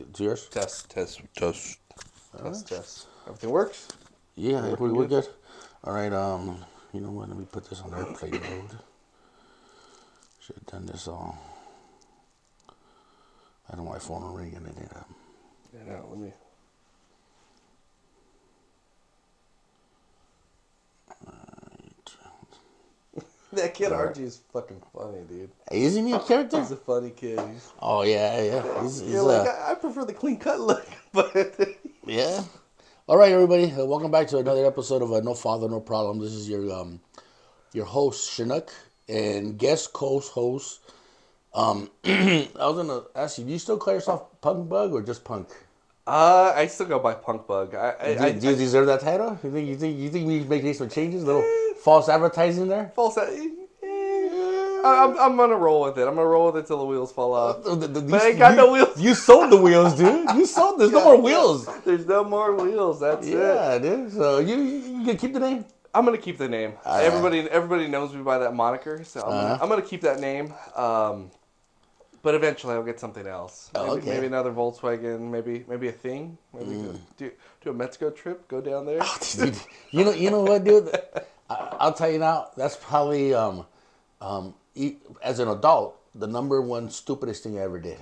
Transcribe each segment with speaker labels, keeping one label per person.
Speaker 1: It's yours?
Speaker 2: Test, test, test, test, test. Everything works.
Speaker 1: Yeah, we, we're good. All right. Um, you know what? Let me put this on airplane mode. Should have done this all. I don't want my phone ringing and it.
Speaker 2: Yeah, no, let me. That kid Archie is fucking funny, dude.
Speaker 1: isn't he a character?
Speaker 2: He's a funny kid. He's,
Speaker 1: Oh yeah, yeah. He's, he's
Speaker 2: you're like,
Speaker 1: uh,
Speaker 2: I, I prefer the clean cut look, but
Speaker 1: yeah. All right, everybody. Uh, welcome back to another episode of uh, No Father, No Problem. This is your um, your host Chinook and guest co-host. Um, I was gonna ask you, do you still call yourself Punk Bug or just Punk?
Speaker 2: uh, I still go by Punk Bug. I, I,
Speaker 1: Do,
Speaker 2: I,
Speaker 1: do you deserve that title? You think you think you think we make need some changes? A little false advertising there.
Speaker 2: false. I'm, I'm gonna roll with it. I'm gonna roll with it till the wheels fall off.
Speaker 1: The- the-
Speaker 2: But I
Speaker 1: you-
Speaker 2: ain't got
Speaker 1: you-
Speaker 2: no wheels.
Speaker 1: You sold the wheels, dude. You sold. There's no more wheels.
Speaker 2: There's no more wheels. That's it.
Speaker 1: Yeah, dude. So you you, gonna keep the name?
Speaker 2: I'm gonna keep the name.
Speaker 1: right.
Speaker 2: everybody everybody knows me by that moniker, so I'm,
Speaker 1: Uh-huh.
Speaker 2: gonna, I'm gonna keep that name. Um, but eventually I'll get something else.
Speaker 1: Oh,
Speaker 2: Maybe,
Speaker 1: okay. Mm.
Speaker 2: maybe another Volkswagen. Maybe maybe a thing. Maybe go, do do a Mexico trip. Go down there.
Speaker 1: Dude, you know, you know what, dude? I, I'll tell you now. That's probably um, um, as an adult, the number one stupidest thing I ever did.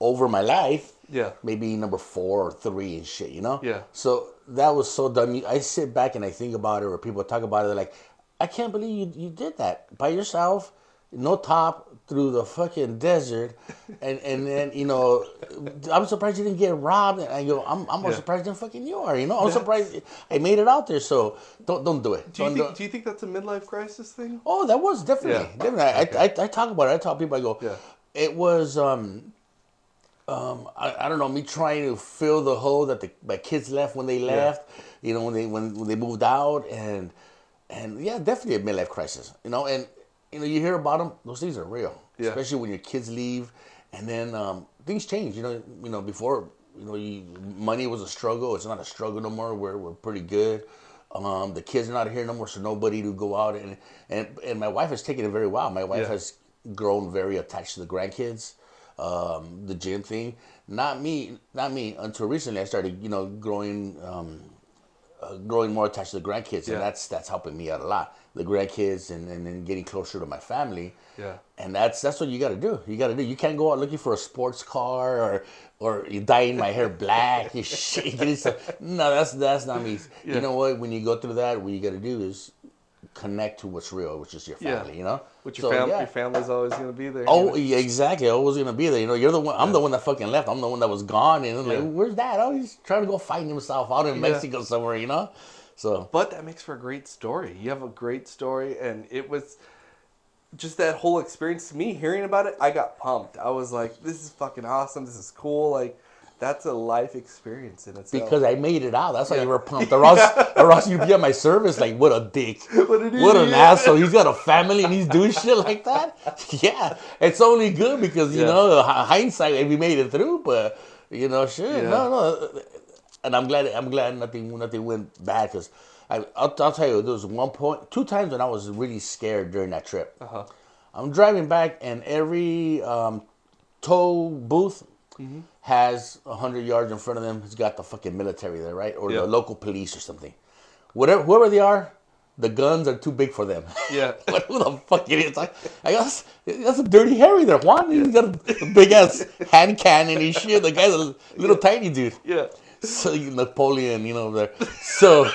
Speaker 1: Over my life,
Speaker 2: Yeah.
Speaker 1: maybe number four or three and shit. You know?
Speaker 2: Yeah.
Speaker 1: So that was so dumb. I sit back and I think about it, or people talk about it. They're like, I can't believe you, you did that by yourself, no top through the fucking desert, and and then you know, I'm surprised you didn't get robbed. And I go, I'm I'm more
Speaker 2: Yeah.
Speaker 1: surprised than fucking you are. You know, I'm surprised I made it out there. So don't don't do it.
Speaker 2: Do you
Speaker 1: Don't
Speaker 2: think
Speaker 1: do-
Speaker 2: you think that's a midlife crisis thing?
Speaker 1: Oh, that was definitely,
Speaker 2: Yeah.
Speaker 1: definitely. I, I, I talk about it. I tell people, I go,
Speaker 2: Yeah.
Speaker 1: it was, um, um, I, I don't know, me trying to fill the hole that the, my kids left when they left, you know, when they when, when they moved out, and and yeah, definitely a midlife crisis, you know, and you know, you hear about them; those things are real,
Speaker 2: Yeah.
Speaker 1: especially when your kids leave, and then um, things change. You know, you know, before you know, you, money was a struggle. It's not a struggle no more. We're we're pretty good. Um, the kids are not here no more, so nobody to go out and and and my wife has taken it very well. My wife
Speaker 2: Yeah.
Speaker 1: has grown very attached to the grandkids, um, the gym thing. Not me, not me. Until recently, I started, you know, growing, um, growing more attached to the grandkids,
Speaker 2: Yeah.
Speaker 1: and that's that's helping me out a lot. The grandkids, and and then getting closer to my family.
Speaker 2: Yeah.
Speaker 1: And that's that's what you got to do. You got to do. You can't go out looking for a sports car or or you dyeing my hair black. You shaking. No, that's that's not me.
Speaker 2: Yeah.
Speaker 1: You know what? When you go through that, what you got to do is connect to what's real, which is your
Speaker 2: Yeah.
Speaker 1: family. You know,
Speaker 2: With your
Speaker 1: So,
Speaker 2: family,
Speaker 1: yeah.
Speaker 2: your family's always gonna be there.
Speaker 1: Oh,
Speaker 2: you know?
Speaker 1: yeah, exactly. Always gonna be there. You know, you're the one. I'm the one that fucking left. I'm the one that was gone. And I'm like, where's that? Oh, he's trying to go find himself out in
Speaker 2: Yeah.
Speaker 1: Mexico somewhere. You know, so
Speaker 2: But that makes for a great story. You have a great story, and it was just that whole experience. To me, hearing about it, I got pumped. I was like, "This is fucking awesome. This is cool." Like, that's a life experience in itself.
Speaker 1: because I made it out, that's why
Speaker 2: Yeah.
Speaker 1: you were pumped. Or else, or else you'd be at my service like, what a dick,
Speaker 2: What an
Speaker 1: what an asshole. He's got a family and he's doing shit like that. Yeah, it's only good because you
Speaker 2: Yeah.
Speaker 1: know hindsight we made it through. But you know, shit, no, no. And I'm glad. I'm glad nothing nothing went bad because I I'll, I'll tell you there was one point, two times when I was really scared during that trip.
Speaker 2: Uh-huh.
Speaker 1: I'm driving back, and every um, tow booth
Speaker 2: Mm-hmm.
Speaker 1: Has a hundred yards in front of them. Has got the fucking military there, right, or
Speaker 2: Yeah.
Speaker 1: the local police or something. Whatever, whoever they are, the guns are too big for them.
Speaker 2: Yeah.
Speaker 1: What who the fuck it is? I, I guess that's a dirty Harry there, Juan. He's got a, big ass hand cannon and shit. The guy's a little tiny dude.
Speaker 2: yeah,
Speaker 1: So Napoleon, you know, there. So,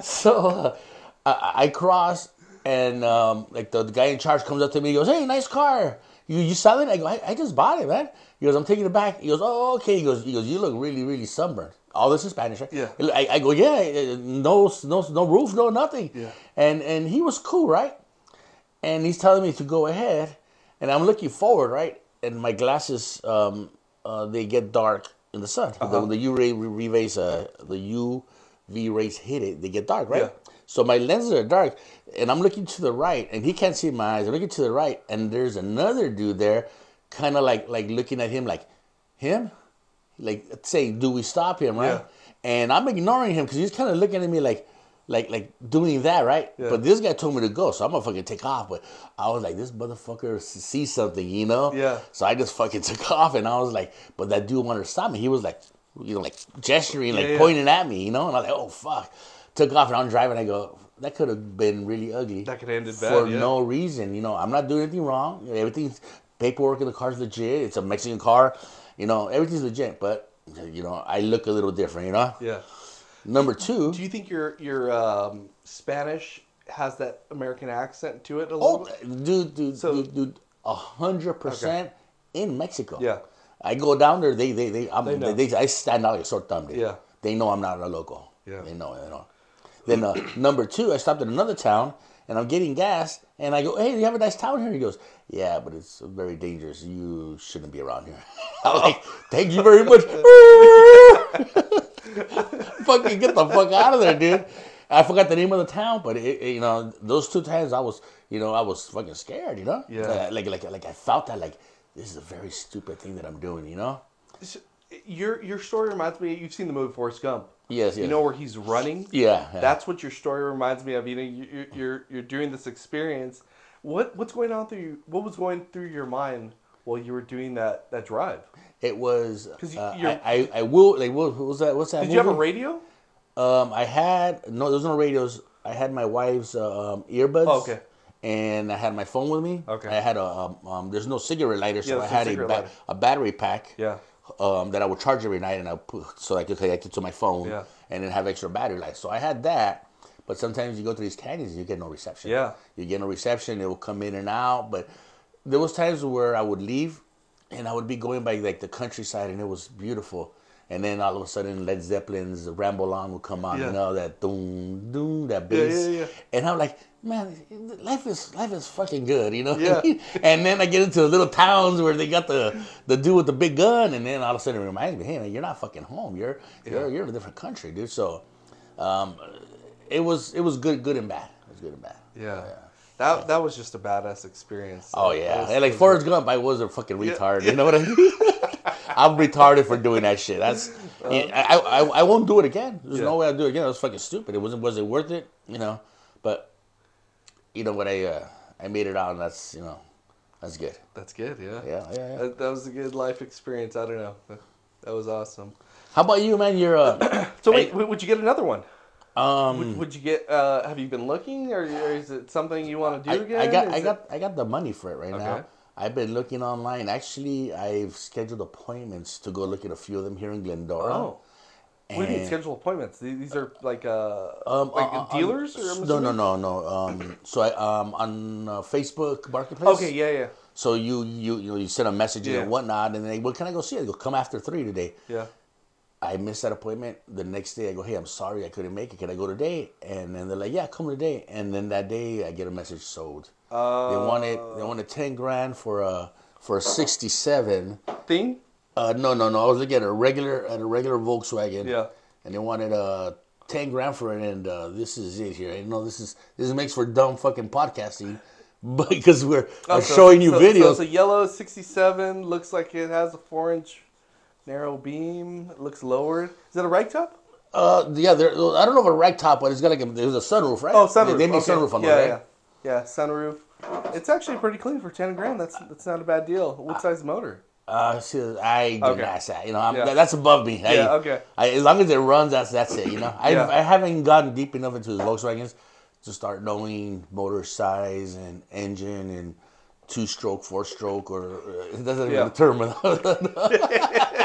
Speaker 1: so uh, I, I cross, and um, like the, the guy in charge comes up to me. He goes, "Hey, nice car. You you sell it?" I go, I, "I just bought it, man." He goes, "I'm taking it back." He goes, "Oh, okay." He goes, "He goes, you look really, really sunburned." All this is Spanish, right?
Speaker 2: Yeah.
Speaker 1: I, I go, "Yeah, uh, no, no, no roof, no nothing."
Speaker 2: Yeah.
Speaker 1: And and he was cool, right? and he's telling me to go ahead, and I'm looking forward, right? And my glasses, um, uh, they get dark in the sun.
Speaker 2: Uh-huh.
Speaker 1: The, the U ray rays, uh, the UV rays hit it, they get dark, right?
Speaker 2: Yeah.
Speaker 1: So my lenses are dark, and I'm looking to the right, and he can't see my eyes. I'm looking to the right, and there's another dude there, kind of like like looking at him, like him, like say "Do we stop him?" Right?
Speaker 2: Yeah.
Speaker 1: And I'm ignoring him because he's kind of looking at me like, like like doing that, right?
Speaker 2: Yeah.
Speaker 1: But this guy told me to go, so I'm gonna fucking take off. But I was like, this motherfucker sees something, you know?
Speaker 2: Yeah.
Speaker 1: So I just fucking took off, and I was like, but that dude wanted to stop me. He was like, you know, like gesturing, like
Speaker 2: Yeah,
Speaker 1: pointing at me, you know? And I was like, oh fuck. Took off, and I'm driving. I go, that could have been really ugly.
Speaker 2: That could have ended
Speaker 1: for
Speaker 2: bad, yeah.
Speaker 1: no reason. You know, I'm not doing anything wrong. Everything's paperwork in the car's legit. It's a Mexican car. You know, everything's legit. But you know, I look a little different. You know.
Speaker 2: Yeah.
Speaker 1: Number two.
Speaker 2: Do you think your your um, Spanish has that American accent to it a little
Speaker 1: Oh,
Speaker 2: bit?
Speaker 1: dude, dude,
Speaker 2: So-
Speaker 1: dude, dude, a hundred percent in Mexico.
Speaker 2: Yeah.
Speaker 1: I go down there. They, they, they, I'm,
Speaker 2: They know.
Speaker 1: they, I stand out like a sore thumb. Dude.
Speaker 2: Yeah.
Speaker 1: They know I'm not a local.
Speaker 2: Yeah.
Speaker 1: They know. They know. Then uh, number two, I stopped at another town and I'm getting gas, and I go, "Hey, you have a nice town here?" He goes, "Yeah, but it's very dangerous. You shouldn't be around here." I'm like, "Thank you very much." fucking get the fuck out of there, dude. I forgot the name of the town, but it, it- you know, those two times I was, you know, I was fucking scared, you know.
Speaker 2: Yeah.
Speaker 1: Uh, like, like, like I felt that, like, this is a very stupid thing that I'm doing, you know.
Speaker 2: So, Your your story reminds me. You've seen the movie Forrest Gump.
Speaker 1: Yes, yes.
Speaker 2: You know where he's running.
Speaker 1: Yeah, yeah.
Speaker 2: That's what your story reminds me of. You know, you- you're you're you're doing this experience. What what's going on through you? What was going through your mind while you were doing that that drive?
Speaker 1: It was.
Speaker 2: 'Cause you-
Speaker 1: Uh, I, I, I will. Like, what, was that? What's that?
Speaker 2: Did you have a radio?
Speaker 1: Um, I had no. There was no radios. I had my wife's uh, um, earbuds.
Speaker 2: Oh, okay.
Speaker 1: And I had my phone with me.
Speaker 2: Okay.
Speaker 1: I had a um, um there's no cigarette lighter, so
Speaker 2: Yeah,
Speaker 1: I had a ba- a battery pack.
Speaker 2: Yeah.
Speaker 1: Um, that I would charge every night, and I put so I could connect it to my phone.
Speaker 2: Yeah.
Speaker 1: And then have extra battery life. So I had that. But sometimes you go to these canyons, you get no reception.
Speaker 2: Yeah.
Speaker 1: You get no reception. It will come in and out. But there was times where I would leave, and I would be going by like the countryside, and it was beautiful. And then all of a sudden, Led Zeppelin's "Ramble On" would come on.
Speaker 2: Yeah.
Speaker 1: You know that doom doom that bass.
Speaker 2: yeah, yeah. yeah.
Speaker 1: And I'm like, man, life is life is fucking good, you know.
Speaker 2: Yeah.
Speaker 1: And then I get into the little towns where they got the the dude with the big gun, and then all of a sudden it reminds me, hey man, you're not fucking home. You're you're you're in a different country, dude. So, um, it was it was good good and bad. It was good and bad.
Speaker 2: Yeah. That that was just a badass experience.
Speaker 1: Oh yeah,
Speaker 2: was-
Speaker 1: and like Forrest Gump, I was a fucking retard. You know what I mean? I'm retarded for doing that shit. That's I, I, I won't do it again. There's
Speaker 2: Yeah.
Speaker 1: no way I'll do it again. It was fucking stupid. It wasn't was it worth it? You know, but you know what I uh, I made it out, and that's you know that's good.
Speaker 2: That's good. Yeah.
Speaker 1: Yeah, yeah, yeah.
Speaker 2: That, that was a good life experience. I don't know. That, was awesome.
Speaker 1: How about you, man? You're uh,
Speaker 2: So wait, w- would you get another one?
Speaker 1: Um.
Speaker 2: Would, would you get? Uh, have you been looking, or, or is it something you want to
Speaker 1: I,
Speaker 2: do again?
Speaker 1: I got
Speaker 2: Is
Speaker 1: I
Speaker 2: it-
Speaker 1: got I got the money for it right now. I've been looking online. Actually, I've scheduled appointments to go look at a few of them here in Glendora.
Speaker 2: Oh. What do you mean schedule appointments? These are like uh
Speaker 1: Um,
Speaker 2: like
Speaker 1: uh, uh,
Speaker 2: dealers or
Speaker 1: no, no, no, no. Um, so I um on uh, Facebook Marketplace.
Speaker 2: Okay, yeah, yeah,
Speaker 1: So you you you know you send a message
Speaker 2: Yeah.
Speaker 1: and whatnot, and they, well, can I go see it? I go come after three today.
Speaker 2: yeah.
Speaker 1: I missed that appointment. The next day, I go, hey, I'm sorry, I couldn't make it. Can I go today? And then they're like, yeah, come today. And then that day, I get a message sold.
Speaker 2: Uh,
Speaker 1: They wanted they wanted ten grand for a for a sixty seven.
Speaker 2: thing.
Speaker 1: Uh, no, no, no. I was looking at a regular at a regular Volkswagen.
Speaker 2: Yeah.
Speaker 1: And they wanted uh ten grand for it, and uh, this is it here. You know, this is this makes for dumb fucking podcasting, because we're
Speaker 2: Oh, so-
Speaker 1: showing you
Speaker 2: so-
Speaker 1: videos.
Speaker 2: So it's a yellow '67. Looks like it has a four-inch narrow beam. It looks lowered. Is it a rag top?
Speaker 1: uh, yeah, there. I don't know if a rag top, but it's got like a, there's a sunroof, right?
Speaker 2: Oh, sunroof.
Speaker 1: They, they
Speaker 2: okay.
Speaker 1: sunroof on
Speaker 2: yeah,
Speaker 1: right?
Speaker 2: yeah, yeah. Sunroof. It's actually pretty clean for ten grand. That's that's not a bad deal. What size motor?
Speaker 1: Uh, see, I do
Speaker 2: Okay.
Speaker 1: not say. You know, I'm,
Speaker 2: Yeah.
Speaker 1: that's above me. I,
Speaker 2: Yeah, okay.
Speaker 1: I, as long as it runs, that's that's it. You know, I
Speaker 2: Yeah.
Speaker 1: I haven't gotten deep enough into the Volkswagens to start knowing motor size and engine and two stroke, four stroke, or uh, it doesn't
Speaker 2: Yeah.
Speaker 1: even determine.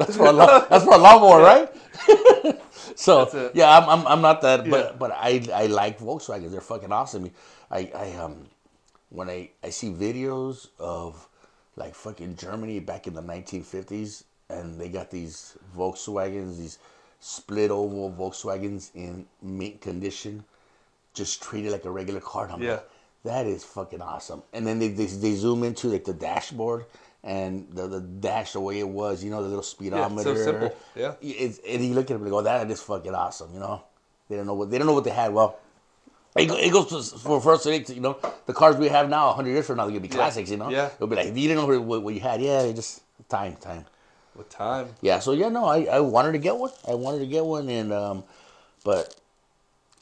Speaker 1: that's for a lawn, that's for a lawnmower, right? so yeah, I'm, I'm I'm not that,
Speaker 2: Yeah.
Speaker 1: but but I I like Volkswagens. They're fucking awesome. I I um when I I see videos of like fucking Germany back in the 1950s, and they got these Volkswagens, these split oval Volkswagens in mint condition, just treated like a regular car. I'm
Speaker 2: Yeah.
Speaker 1: like, that is fucking awesome. And then they, they they zoom into like the dashboard and the, the dash the way it was, you know, the little speedometer.
Speaker 2: simple. Yeah.
Speaker 1: It's, and you look at it and go, that is fucking awesome. You know, they don't know what they don't know what they had. Well. It, it goes to, for first, you know, the cars we have now, 100 years from now, they're going to be classics, you know?
Speaker 2: Yeah.
Speaker 1: It'll be like, if you didn't know what, what you had. Yeah, just, time, time.
Speaker 2: With time.
Speaker 1: Yeah, so yeah, no, I, I wanted to get one. I wanted to get one, and, um, but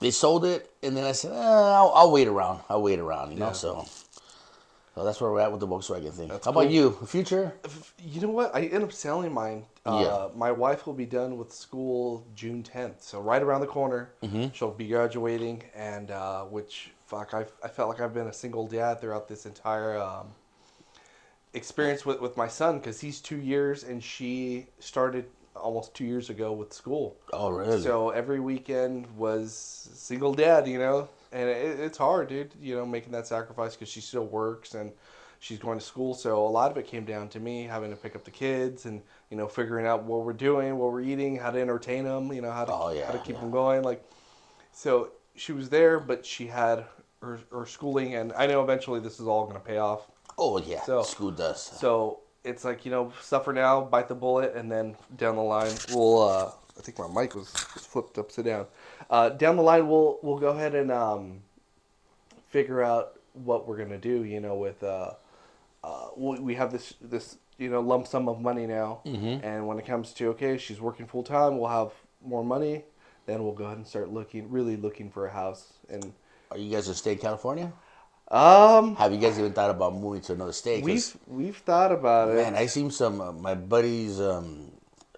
Speaker 1: they sold it, and then I said, eh, I'll, I'll wait around. I'll wait around, you know. So, so that's where we're at with the Volkswagen thing.
Speaker 2: That's
Speaker 1: How about
Speaker 2: cool.
Speaker 1: you? Future?
Speaker 2: You know what? I end up selling mine. Uh,
Speaker 1: Yeah.
Speaker 2: My wife will be done with school June 10th, so right around the corner.
Speaker 1: Mm-hmm.
Speaker 2: She'll be graduating, and uh, which fuck, I I felt like I've been a single dad throughout this entire um, experience with with my son because he's two years and she started almost two years ago with school.
Speaker 1: Oh, really?
Speaker 2: So every weekend was single dad, you know, and it, it's hard, dude. You know, making that sacrifice because she still works and she's going to school. So a lot of it came down to me having to pick up the kids and you know figuring out what we're doing, what we're eating, how to entertain them, you know, how to
Speaker 1: Oh, yeah,
Speaker 2: how to keep
Speaker 1: yeah.
Speaker 2: them going. Like, so she was there, but she had her, her schooling, and I know eventually this is all going to pay off.
Speaker 1: oh, yeah.
Speaker 2: So-
Speaker 1: School does.
Speaker 2: So it's like you know, suffer now, bite the bullet, and then down the line we'll. Uh, I think my mic was flipped upside down. Uh, down the line we'll we'll go ahead and um, figure out what we're gonna do. You know, with uh, uh, we, we have this this you know lump sum of money now,
Speaker 1: Mhm.
Speaker 2: and when it comes to okay, she's working full time, we'll have more money. Then we'll go ahead and start looking, really looking for a house. And
Speaker 1: Are you guys gonna stay in California?
Speaker 2: um,
Speaker 1: Have you guys even thought about moving to another state?
Speaker 2: we've we've thought about it.
Speaker 1: man, I seen some. Uh, my buddy's um,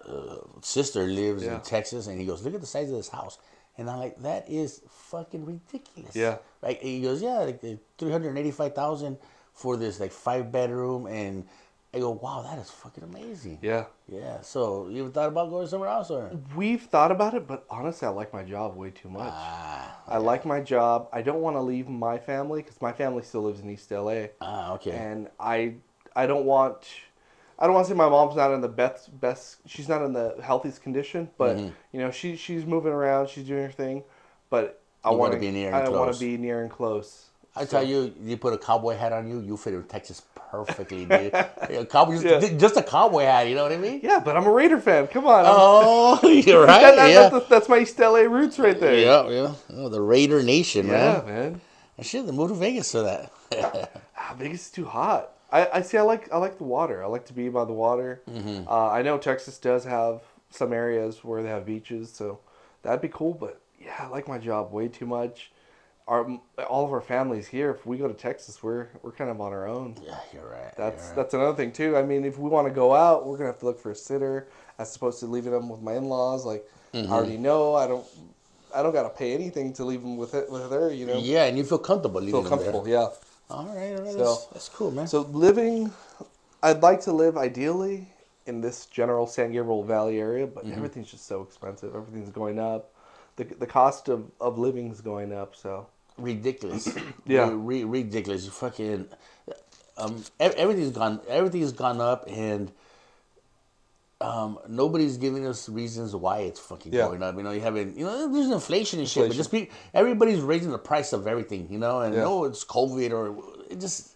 Speaker 1: uh, sister lives
Speaker 2: Yeah.
Speaker 1: in Texas, and he goes, "Look at the size of this house." And I'm like, "That is fucking ridiculous."
Speaker 2: Yeah.
Speaker 1: Like he goes, "Yeah, like three hundred eighty-five thousand for this like five bedroom," and I go, "Wow, that is fucking amazing."
Speaker 2: yeah.
Speaker 1: Yeah. So you ever thought about going somewhere else, or?
Speaker 2: We've thought about it, but honestly, I like my job way too much.
Speaker 1: Ah,
Speaker 2: I like my job. I don't want to leave my family because my family still lives in East LA,
Speaker 1: ah, okay.
Speaker 2: and I I don't want I don't want to say my mom's not in the best best. She's not in the healthiest condition, but
Speaker 1: Mhm.
Speaker 2: you know she she's moving around, she's doing her thing, but I want
Speaker 1: wanna be near and
Speaker 2: I want to be near and close.
Speaker 1: I
Speaker 2: So-
Speaker 1: tell you, you put a cowboy hat on you, you fit in Texas perfectly, dude. Cowboy, just,
Speaker 2: Yeah.
Speaker 1: just a cowboy hat, you know what I mean?
Speaker 2: Yeah, but I'm a Raider fan. Come on. I'm-
Speaker 1: Oh, you're right.
Speaker 2: that- that-
Speaker 1: yeah.
Speaker 2: that's, that's my East LA roots right there.
Speaker 1: yeah, yeah. Oh, the Raider Nation,
Speaker 2: Yeah,
Speaker 1: man.
Speaker 2: Yeah, man.
Speaker 1: I should have moved to Vegas for that.
Speaker 2: Ah, Vegas is too hot. I, I see. I like I like the water. I like to be by the water.
Speaker 1: Mm-hmm.
Speaker 2: Uh, I know Texas does have some areas where they have beaches, so that'd be cool. But yeah, I like my job way too much. Our all of our families here. If we go to Texas, we're we're kind of on our own.
Speaker 1: yeah, you're right.
Speaker 2: That's
Speaker 1: you're right.
Speaker 2: that's another thing too. I mean, if we want to go out, we're gonna have to look for a sitter as opposed to leaving them with my in laws. Like
Speaker 1: Mm-hmm.
Speaker 2: I already know, I don't I don't gotta pay anything to leave them with it with her. You know,
Speaker 1: Yeah, and you feel comfortable leaving
Speaker 2: feel
Speaker 1: them there.
Speaker 2: comfortable. Yeah.
Speaker 1: All right, all right.
Speaker 2: So-
Speaker 1: that's, that's cool, man.
Speaker 2: So living, I'd like to live ideally in this general San Gabriel Valley area, but
Speaker 1: Mm-hmm.
Speaker 2: everything's just so expensive. Everything's going up. The, the cost of, of living is going up. So
Speaker 1: ridiculous.
Speaker 2: Yeah.
Speaker 1: Re- re- ridiculous. You fucking um, everything's gone. Everything's gone up, and um, nobody's giving us reasons why it's fucking
Speaker 2: Yeah.
Speaker 1: going up. You know, you haven't. You know, there's inflation and shit, but just be, everybody's raising the price of everything. You know, and
Speaker 2: Yeah.
Speaker 1: no, it's COVID or it just.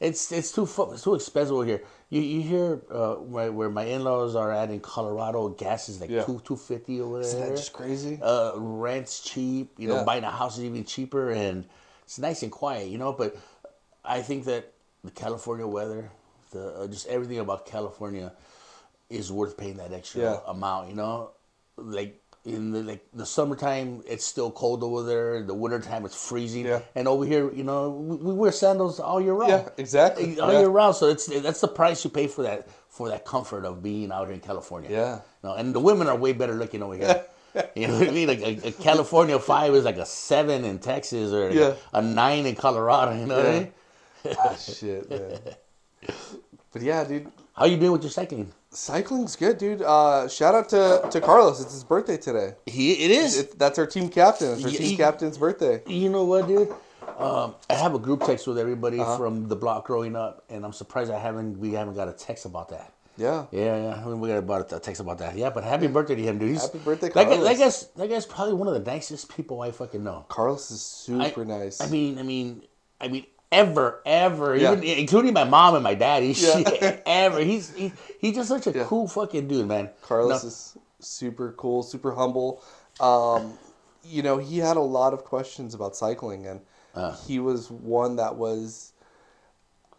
Speaker 1: It's it's too it's too expensive over here. You you hear uh, where, where my in laws are at in Colorado, gas is like
Speaker 2: Yeah.
Speaker 1: two two fifty over there
Speaker 2: isn't that just crazy?
Speaker 1: uh, rent's cheap. You know, buying a house is even cheaper, and it's nice and quiet. You know, but I think that the California weather, the uh, just everything about California, is worth paying that extra
Speaker 2: Yeah.
Speaker 1: amount. You know, like in the like the summertime, it's still cold over there. The wintertime, it's freezing.
Speaker 2: Yeah.
Speaker 1: And over here, you know, we, we wear sandals all year round.
Speaker 2: Yeah, exactly.
Speaker 1: All
Speaker 2: Yeah.
Speaker 1: year round. So it's that's the price you pay for that for that comfort of being out here in California.
Speaker 2: Yeah.
Speaker 1: No, and the women are way better looking over here. You know what I mean? Like a, a California five is like a seven in Texas or
Speaker 2: Yeah.
Speaker 1: a, a nine in Colorado. You know what I mean?
Speaker 2: Ah, shit, man. But yeah, dude,
Speaker 1: How you doing with your cycling?
Speaker 2: Cycling's good, dude. Uh, shout out to, to Carlos. It's his birthday today.
Speaker 1: He it is.
Speaker 2: It, that's our team captain. It's our
Speaker 1: Yeah,
Speaker 2: team
Speaker 1: he-
Speaker 2: captain's birthday.
Speaker 1: you know what, dude? Um, I have a group text with everybody
Speaker 2: Uh-huh.
Speaker 1: from the block growing up, and I'm surprised I haven't we haven't got a text about that.
Speaker 2: Yeah.
Speaker 1: Yeah, yeah, I mean, we got about a text about that. Yeah, but happy birthday to him, dude. He's,
Speaker 2: Happy birthday,
Speaker 1: that, guy, that
Speaker 2: Carlos.
Speaker 1: guy's that guy's probably one of the nicest people I fucking know.
Speaker 2: Carlos is super
Speaker 1: I-
Speaker 2: nice.
Speaker 1: I mean, I mean, I mean, ever, ever,
Speaker 2: Yeah.
Speaker 1: even including my mom and my daddy.
Speaker 2: Yeah.
Speaker 1: ever. He's he, he's just such a
Speaker 2: Yeah.
Speaker 1: cool fucking dude, man.
Speaker 2: Carlos
Speaker 1: No,
Speaker 2: is super cool, super humble. Um, you know, he had a lot of questions about cycling, and
Speaker 1: Uh.
Speaker 2: he was one that was.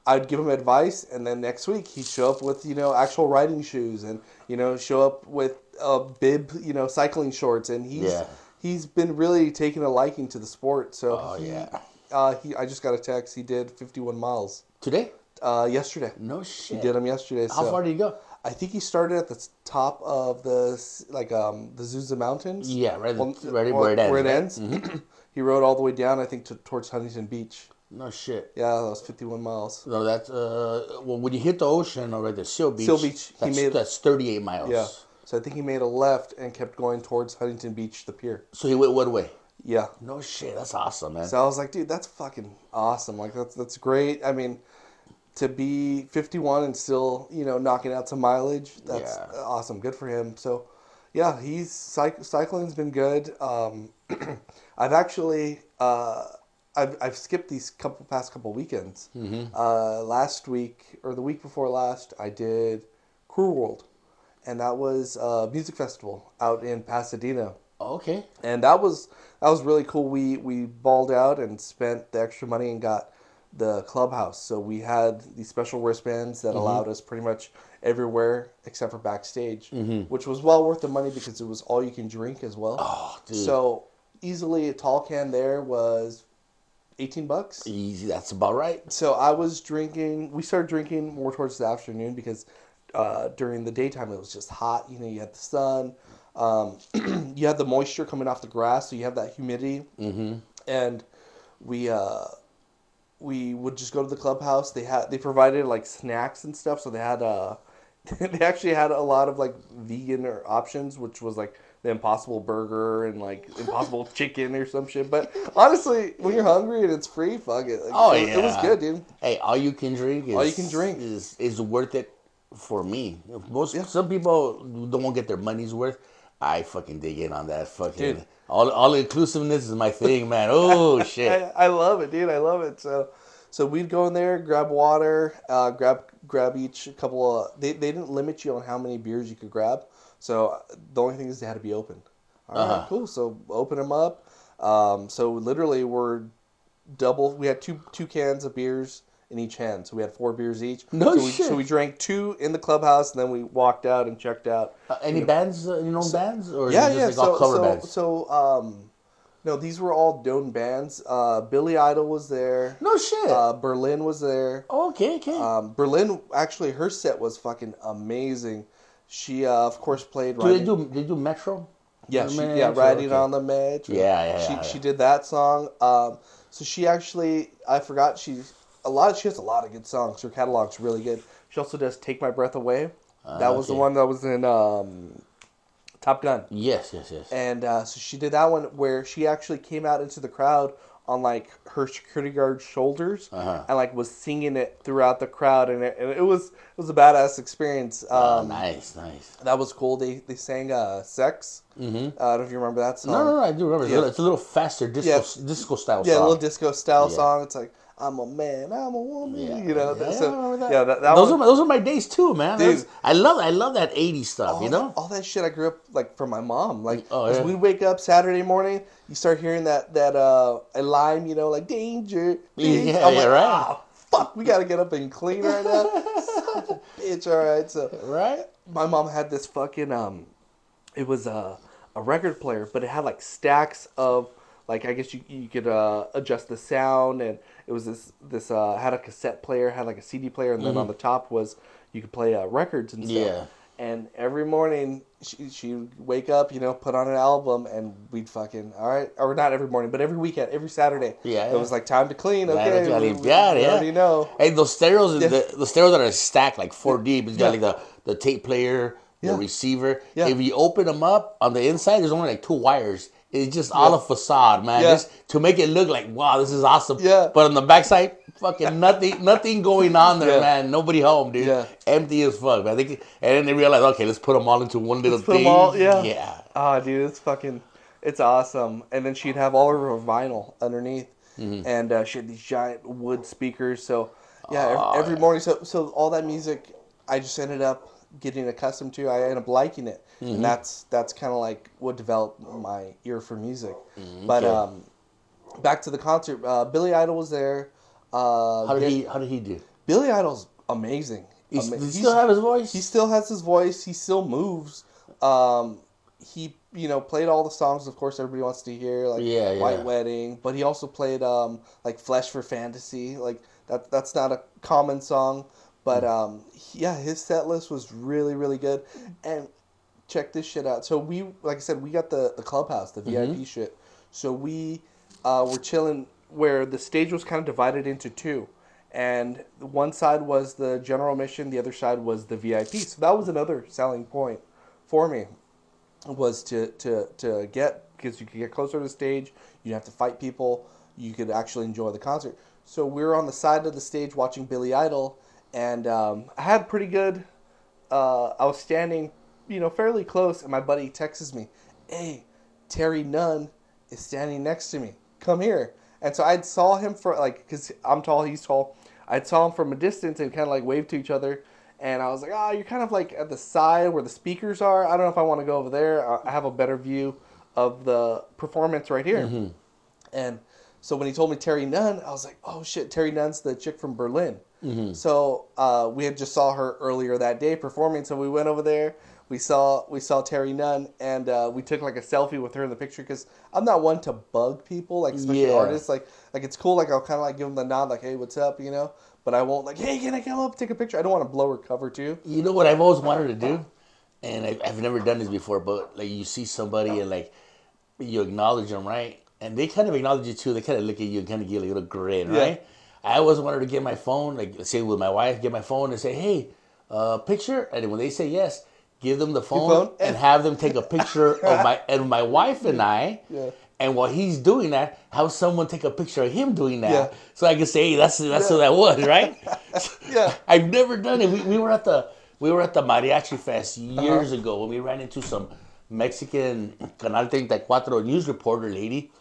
Speaker 2: I'd give him advice, and then next week he'd show up with you know actual riding shoes, and you know show up with a bib, you know, cycling shorts, and he's he's been really taking a liking to the sport. So
Speaker 1: Oh,
Speaker 2: he,
Speaker 1: yeah.
Speaker 2: Uh, he I just got a text. He did 51 miles
Speaker 1: Today?
Speaker 2: uh, yesterday.
Speaker 1: No shit.
Speaker 2: He did them yesterday.
Speaker 1: How
Speaker 2: so
Speaker 1: far did he go?
Speaker 2: I think he started at the top of the like um the Zuza Mountains.
Speaker 1: Yeah, right,
Speaker 2: Well,
Speaker 1: right
Speaker 2: well,
Speaker 1: where it ends.
Speaker 2: Where it
Speaker 1: right? Mm-hmm.
Speaker 2: he rode all the way down. I think to, towards Huntington Beach.
Speaker 1: No shit.
Speaker 2: Yeah, that was 51 miles.
Speaker 1: No, that's uh. Well, when you hit the ocean or the Seal Beach,
Speaker 2: Seal Beach, he
Speaker 1: that's,
Speaker 2: made-
Speaker 1: that's thirty-eight miles.
Speaker 2: Yeah. So I think he made a left and kept going towards Huntington Beach, the pier.
Speaker 1: So he went what way?
Speaker 2: Yeah.
Speaker 1: No shit. That's awesome, man.
Speaker 2: So I was like, dude, that's fucking awesome. Like that's that's great. I mean, to be 51 and still, you know, knocking out some mileage, that's
Speaker 1: Yeah.
Speaker 2: awesome. Good for him. So, yeah, he's cycling's been good. Um, I've actually uh, I've I've skipped these couple past couple weekends. Uh, last week or the week before last, I did Cruel World, and that was a music festival out in Pasadena
Speaker 1: okay.
Speaker 2: and that was that was really cool. We we balled out and spent the extra money and got the clubhouse. So we had these special wristbands that allowed us pretty much everywhere except for backstage, which was well worth the money because it was all you can drink as well.
Speaker 1: Oh, dude.
Speaker 2: So easily a tall can there was eighteen bucks.
Speaker 1: Easy. That's about right.
Speaker 2: So I was drinking. We started drinking more towards the afternoon because uh, during the daytime it was just hot. You know, you had the sun, um, you have the moisture coming off the grass, so you have that humidity. Mm-hmm. And we uh, we would just go to the clubhouse. They had they provided like snacks and stuff. So they had uh, they actually had a lot of like vegan or options, which was like the Impossible Burger and like Impossible Chicken or some shit. But honestly, when you're hungry and it's free, fuck it. Like,
Speaker 1: Oh,
Speaker 2: it, it was good, dude.
Speaker 1: Hey, all you can drink is
Speaker 2: All you can drink.
Speaker 1: is is worth it for me. Most
Speaker 2: Yeah.
Speaker 1: some people don't get their money's worth. I fucking dig in on that fucking
Speaker 2: Dude.
Speaker 1: all all inclusiveness is my thing, man. Oh shit.
Speaker 2: I, I love it, dude. I love it. So, so we'd go in there, grab water, uh, grab grab each couple of. They, they didn't limit you on how many beers you could grab. So the only thing is they had to be open. All right,
Speaker 1: Uh-huh.
Speaker 2: cool. So open them up. Um, so literally we're double. We had two two cans of beers in each hand, so we had four beers each.
Speaker 1: No
Speaker 2: so we,
Speaker 1: shit.
Speaker 2: So we drank two in the clubhouse, and then we walked out and checked out.
Speaker 1: Uh, any bands, uh, you know, bands or
Speaker 2: Yeah, yeah.
Speaker 1: like
Speaker 2: so,
Speaker 1: cover
Speaker 2: so,
Speaker 1: bands?
Speaker 2: so, um, no, these were all known bands. Uh, Billy Idol was there.
Speaker 1: no shit.
Speaker 2: Uh, Berlin was there.
Speaker 1: Oh, okay, okay.
Speaker 2: Um, Berlin actually, her set was fucking amazing. She, uh, of course, played.
Speaker 1: do they do they do Metro?
Speaker 2: yeah, she,
Speaker 1: Metro?
Speaker 2: yeah, riding
Speaker 1: Okay.
Speaker 2: on the metro.
Speaker 1: Yeah, yeah,
Speaker 2: She
Speaker 1: yeah,
Speaker 2: she did that song. Um, so she actually, I forgot she a lot. Of, She has a lot of good songs. Her catalog's really good. She also does "Take My Breath Away." that was the one that was in um, Top Gun.
Speaker 1: Yes, yes, yes.
Speaker 2: And uh, so she did that one where she actually came out into the crowd on like her security guard's shoulders
Speaker 1: Uh-huh.
Speaker 2: and like was singing it throughout the crowd, and it, and it was it was a badass experience. Um,
Speaker 1: oh, nice, nice.
Speaker 2: That was cool. They they sang uh, "Sex." Mm-hmm. Uh, I don't know if you remember that song.
Speaker 1: No, no, no. I do remember. It's, a
Speaker 2: Yeah.
Speaker 1: little, it's a little faster disco
Speaker 2: Yeah.
Speaker 1: disco style
Speaker 2: Yeah, a little disco style
Speaker 1: Yeah.
Speaker 2: song. It's like I'm a man, I'm a woman.
Speaker 1: Yeah.
Speaker 2: You know,
Speaker 1: Yeah,
Speaker 2: so
Speaker 1: that.
Speaker 2: yeah, that, that
Speaker 1: those
Speaker 2: one,
Speaker 1: are my, those are my days too, man.
Speaker 2: Dude.
Speaker 1: I love I love that '80s stuff. you know.
Speaker 2: that, all that shit I grew up like from my mom. Like,
Speaker 1: Oh, yeah.
Speaker 2: we'd wake up Saturday morning, you start hearing that that uh a lime, you know, like danger. danger.
Speaker 1: Yeah,
Speaker 2: I'm like,
Speaker 1: right.
Speaker 2: "Ah, fuck, we gotta get up and clean right now. Son of a bitch, all right. So
Speaker 1: Right.
Speaker 2: my mom had this fucking um, it was a a record player, but it had like stacks of like I guess you you could uh adjust the sound and it was this this uh had a cassette player, had like a CD player, and then on the top was you could play uh, records and stuff.
Speaker 1: Mm-hmm. Yeah.
Speaker 2: And every morning she she'd wake up, you know, put on an album, and we'd fucking all right, or not every morning, but every weekend, every Saturday.
Speaker 1: Yeah,
Speaker 2: it was like time to clean. Okay,
Speaker 1: that's
Speaker 2: we, we-
Speaker 1: yeah, yeah.
Speaker 2: already know.
Speaker 1: Hey, those stereos,
Speaker 2: Yeah.
Speaker 1: the, the stereos that are stacked like four deep. It's got like the, the tape player, the receiver.
Speaker 2: Yeah.
Speaker 1: If you open them up on the inside, there's only like two wires. It's just all a facade, man.
Speaker 2: Yeah.
Speaker 1: Just to make it look like wow, this is awesome.
Speaker 2: Yeah.
Speaker 1: But on the backside, fucking nothing, nothing going on there,
Speaker 2: Yeah.
Speaker 1: man. Nobody home, dude.
Speaker 2: Yeah.
Speaker 1: Empty as fuck. I think, and then they realize, okay, let's put them all into one little thing.
Speaker 2: all- yeah.
Speaker 1: Yeah.
Speaker 2: Ah, dude, it's fucking, it's awesome. And then she'd have all of her vinyl underneath,
Speaker 1: Mm-hmm.
Speaker 2: and uh, she had these giant wood speakers. So, yeah,
Speaker 1: Oh,
Speaker 2: every, every morning. So, so all that music, I just ended up getting accustomed to. I ended up liking it,
Speaker 1: Mm-hmm.
Speaker 2: and that's that's kind of like what developed my ear for music. But
Speaker 1: Mm, okay.
Speaker 2: um, back to the concert, uh, Billy Idol was there. Uh,
Speaker 1: How did he? How did he do?
Speaker 2: Billy Idol's amazing.
Speaker 1: He's,
Speaker 2: Ama-
Speaker 1: does he still have his voice?
Speaker 2: he still has his voice. He still moves. Um, he you know, played all the songs. Of course, everybody wants to hear like
Speaker 1: Yeah, yeah.
Speaker 2: White Wedding, but he also played um like Flesh for Fantasy. Like that that's not a common song, but
Speaker 1: Mm.
Speaker 2: um yeah, his set list was really really good. And check this shit out. So we like I said, we got the the clubhouse, the
Speaker 1: Mm-hmm.
Speaker 2: VIP shit. So we uh, were chilling where the stage was kind of divided into two. And one side was the general mission, the other side was the VIP. So that was another selling point for me was to to to get because you could get closer to the stage. You have to fight people. You could actually enjoy the concert. So we were on the side of the stage watching Billy Idol, and um, I had pretty good. Uh, I was standing, you know, fairly close, and my buddy texts me, "Hey, Terri Nunn is standing next to me. Come here." And so I saw him for like, because I'm tall, he's tall. I saw him from a distance and kind of like waved to each other. And I was like, oh, you're kind of like at the side where the speakers are. I don't know if I want to go over there. I have a better view of the performance right here. Mm-hmm. And so when he told me Terri Nunn, I was like, oh shit, Terri Nunn's the chick from Berlin. Mm-hmm. So uh, we had just saw her earlier that day performing. So we went over there. We saw we saw Terri Nunn, and uh, we took like a selfie with her in the picture because I'm not one to bug people, like especially
Speaker 1: Yeah.
Speaker 2: artists. Like like it's cool. Like I'll kind of like give them the nod, like hey, what's up, you know. But I won't like, hey, can I come up take a picture? I don't want to blow her cover too.
Speaker 1: You know what I've always wanted to do, and I, I've never done this before. But like you see somebody and like you acknowledge them, right? And they kind of acknowledge you too. They kind of look at you and kind of give you a little grin,
Speaker 2: Yeah.
Speaker 1: right? I always wanted to get my phone, like say with my wife, get my phone and say, "Hey, uh, picture." And when they say yes, give them the phone,
Speaker 2: phone?
Speaker 1: and have them take a picture of my and my wife and I.
Speaker 2: Yeah.
Speaker 1: And while he's doing that, have someone take a picture of him doing that,
Speaker 2: Yeah.
Speaker 1: so I can say, hey, "That's that's who that was," right?
Speaker 2: Yeah.
Speaker 1: I've never done it. We, we were at the we were at the mariachi fest
Speaker 2: Uh-huh.
Speaker 1: years ago when we ran into some Mexican Canal 34 news reporter lady,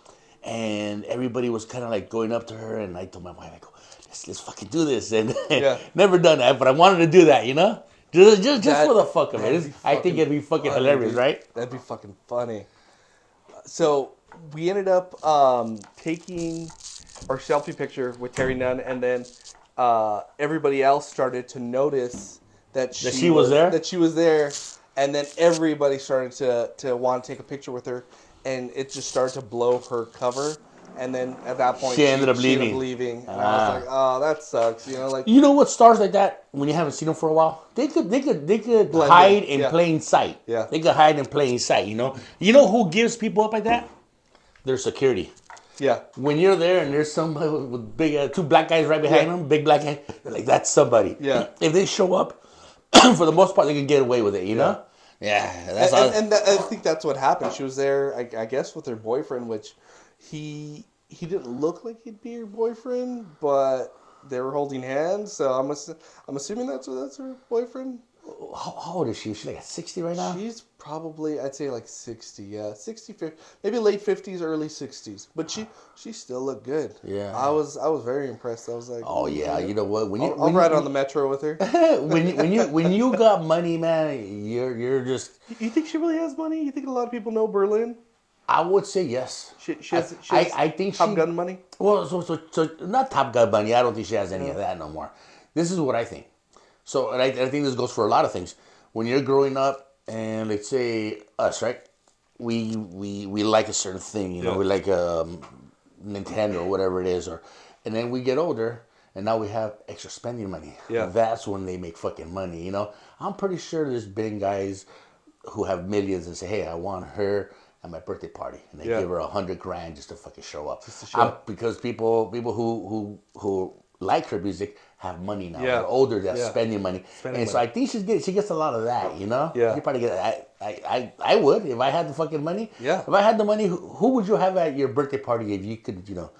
Speaker 1: and everybody was kind of like going up to her, and I told my wife, I go, let's let's fucking do this, and
Speaker 2: Yeah.
Speaker 1: never done that, but I wanted to do that, you know, just just, just
Speaker 2: That-
Speaker 1: for the fuck of it.
Speaker 2: that'd
Speaker 1: It's-
Speaker 2: be
Speaker 1: I think it'd be fucking
Speaker 2: funny,
Speaker 1: hilarious,
Speaker 2: dude.
Speaker 1: right?
Speaker 2: That'd be fucking funny. So we ended up um, taking our selfie picture with Terri Nunn, and then uh, everybody else started to notice that she,
Speaker 1: she was there?
Speaker 2: That she was there, and then everybody started to to want to take a picture with her, and it just started to blow her cover. And then at that point,
Speaker 1: She ended up
Speaker 2: she
Speaker 1: leaving.
Speaker 2: leaving, and I
Speaker 1: Ah.
Speaker 2: was like, "Oh, that sucks." You know, like
Speaker 1: You know what stars like that when you haven't seen them for a while, they could they could they could hide
Speaker 2: in, yeah.
Speaker 1: plain sight.
Speaker 2: Yeah.
Speaker 1: they could hide in plain sight. You know, you know who gives people up like that? Their security.
Speaker 2: yeah,
Speaker 1: When you're there and there's somebody with, big uh, two black guys right behind
Speaker 2: Yeah.
Speaker 1: them, big black guys, like that's somebody.
Speaker 2: Yeah.
Speaker 1: If they show up, for the most part, they can get away with it. You know. Yeah, that's
Speaker 2: and, and, and that, I think that's what happened. She was there, I, I guess, with her boyfriend, which he he didn't look like he'd be her boyfriend, but they were holding hands. So I'm assu- I'm assuming that's that's her boyfriend.
Speaker 1: how, how old is she? Is she like at sixty right now?
Speaker 2: She's probably I'd say like 60, yeah, 60, 50, maybe late fifties, early sixties. But she she still looked good.
Speaker 1: Yeah.
Speaker 2: I was I was very impressed. I was like,
Speaker 1: Oh yeah, you know what? When you
Speaker 2: I'll, I'll ride
Speaker 1: you,
Speaker 2: on the metro with her.
Speaker 1: when you, when you when you got money, man, you're you're just.
Speaker 2: you think she really has money? You think a lot of people know Berlin?
Speaker 1: I would say yes.
Speaker 2: She, she has, she
Speaker 1: I-
Speaker 2: has
Speaker 1: I think
Speaker 2: Top
Speaker 1: she-
Speaker 2: Gun money.
Speaker 1: Well, so, so, so not Top Gun money. I don't think she has any of that no more. This is what I think. So, and I, I think this goes for a lot of things. When you're growing up, and let's say us, right? We we we like a certain thing, you know,
Speaker 2: Yeah.
Speaker 1: we like um, Nintendo or whatever it is, or and then we get older, and now we have extra spending money.
Speaker 2: Yeah.
Speaker 1: that's when they make fucking money. You know, I'm pretty sure there's been guys who have millions and say, "Hey, I want her." At my birthday party, and they
Speaker 2: Yeah.
Speaker 1: give her a hundred grand just to fucking show up.
Speaker 2: show up.
Speaker 1: because people people who who who like her music have money now.
Speaker 2: Yeah.
Speaker 1: They're older. They're
Speaker 2: Yeah.
Speaker 1: spending money,
Speaker 2: Spending
Speaker 1: and so. I think she's get she gets a lot of that. You know.
Speaker 2: Yeah.
Speaker 1: You probably get. I I I, I would if I had the fucking money.
Speaker 2: Yeah.
Speaker 1: If I had the money, who, who would you have at your birthday party if you could? You know,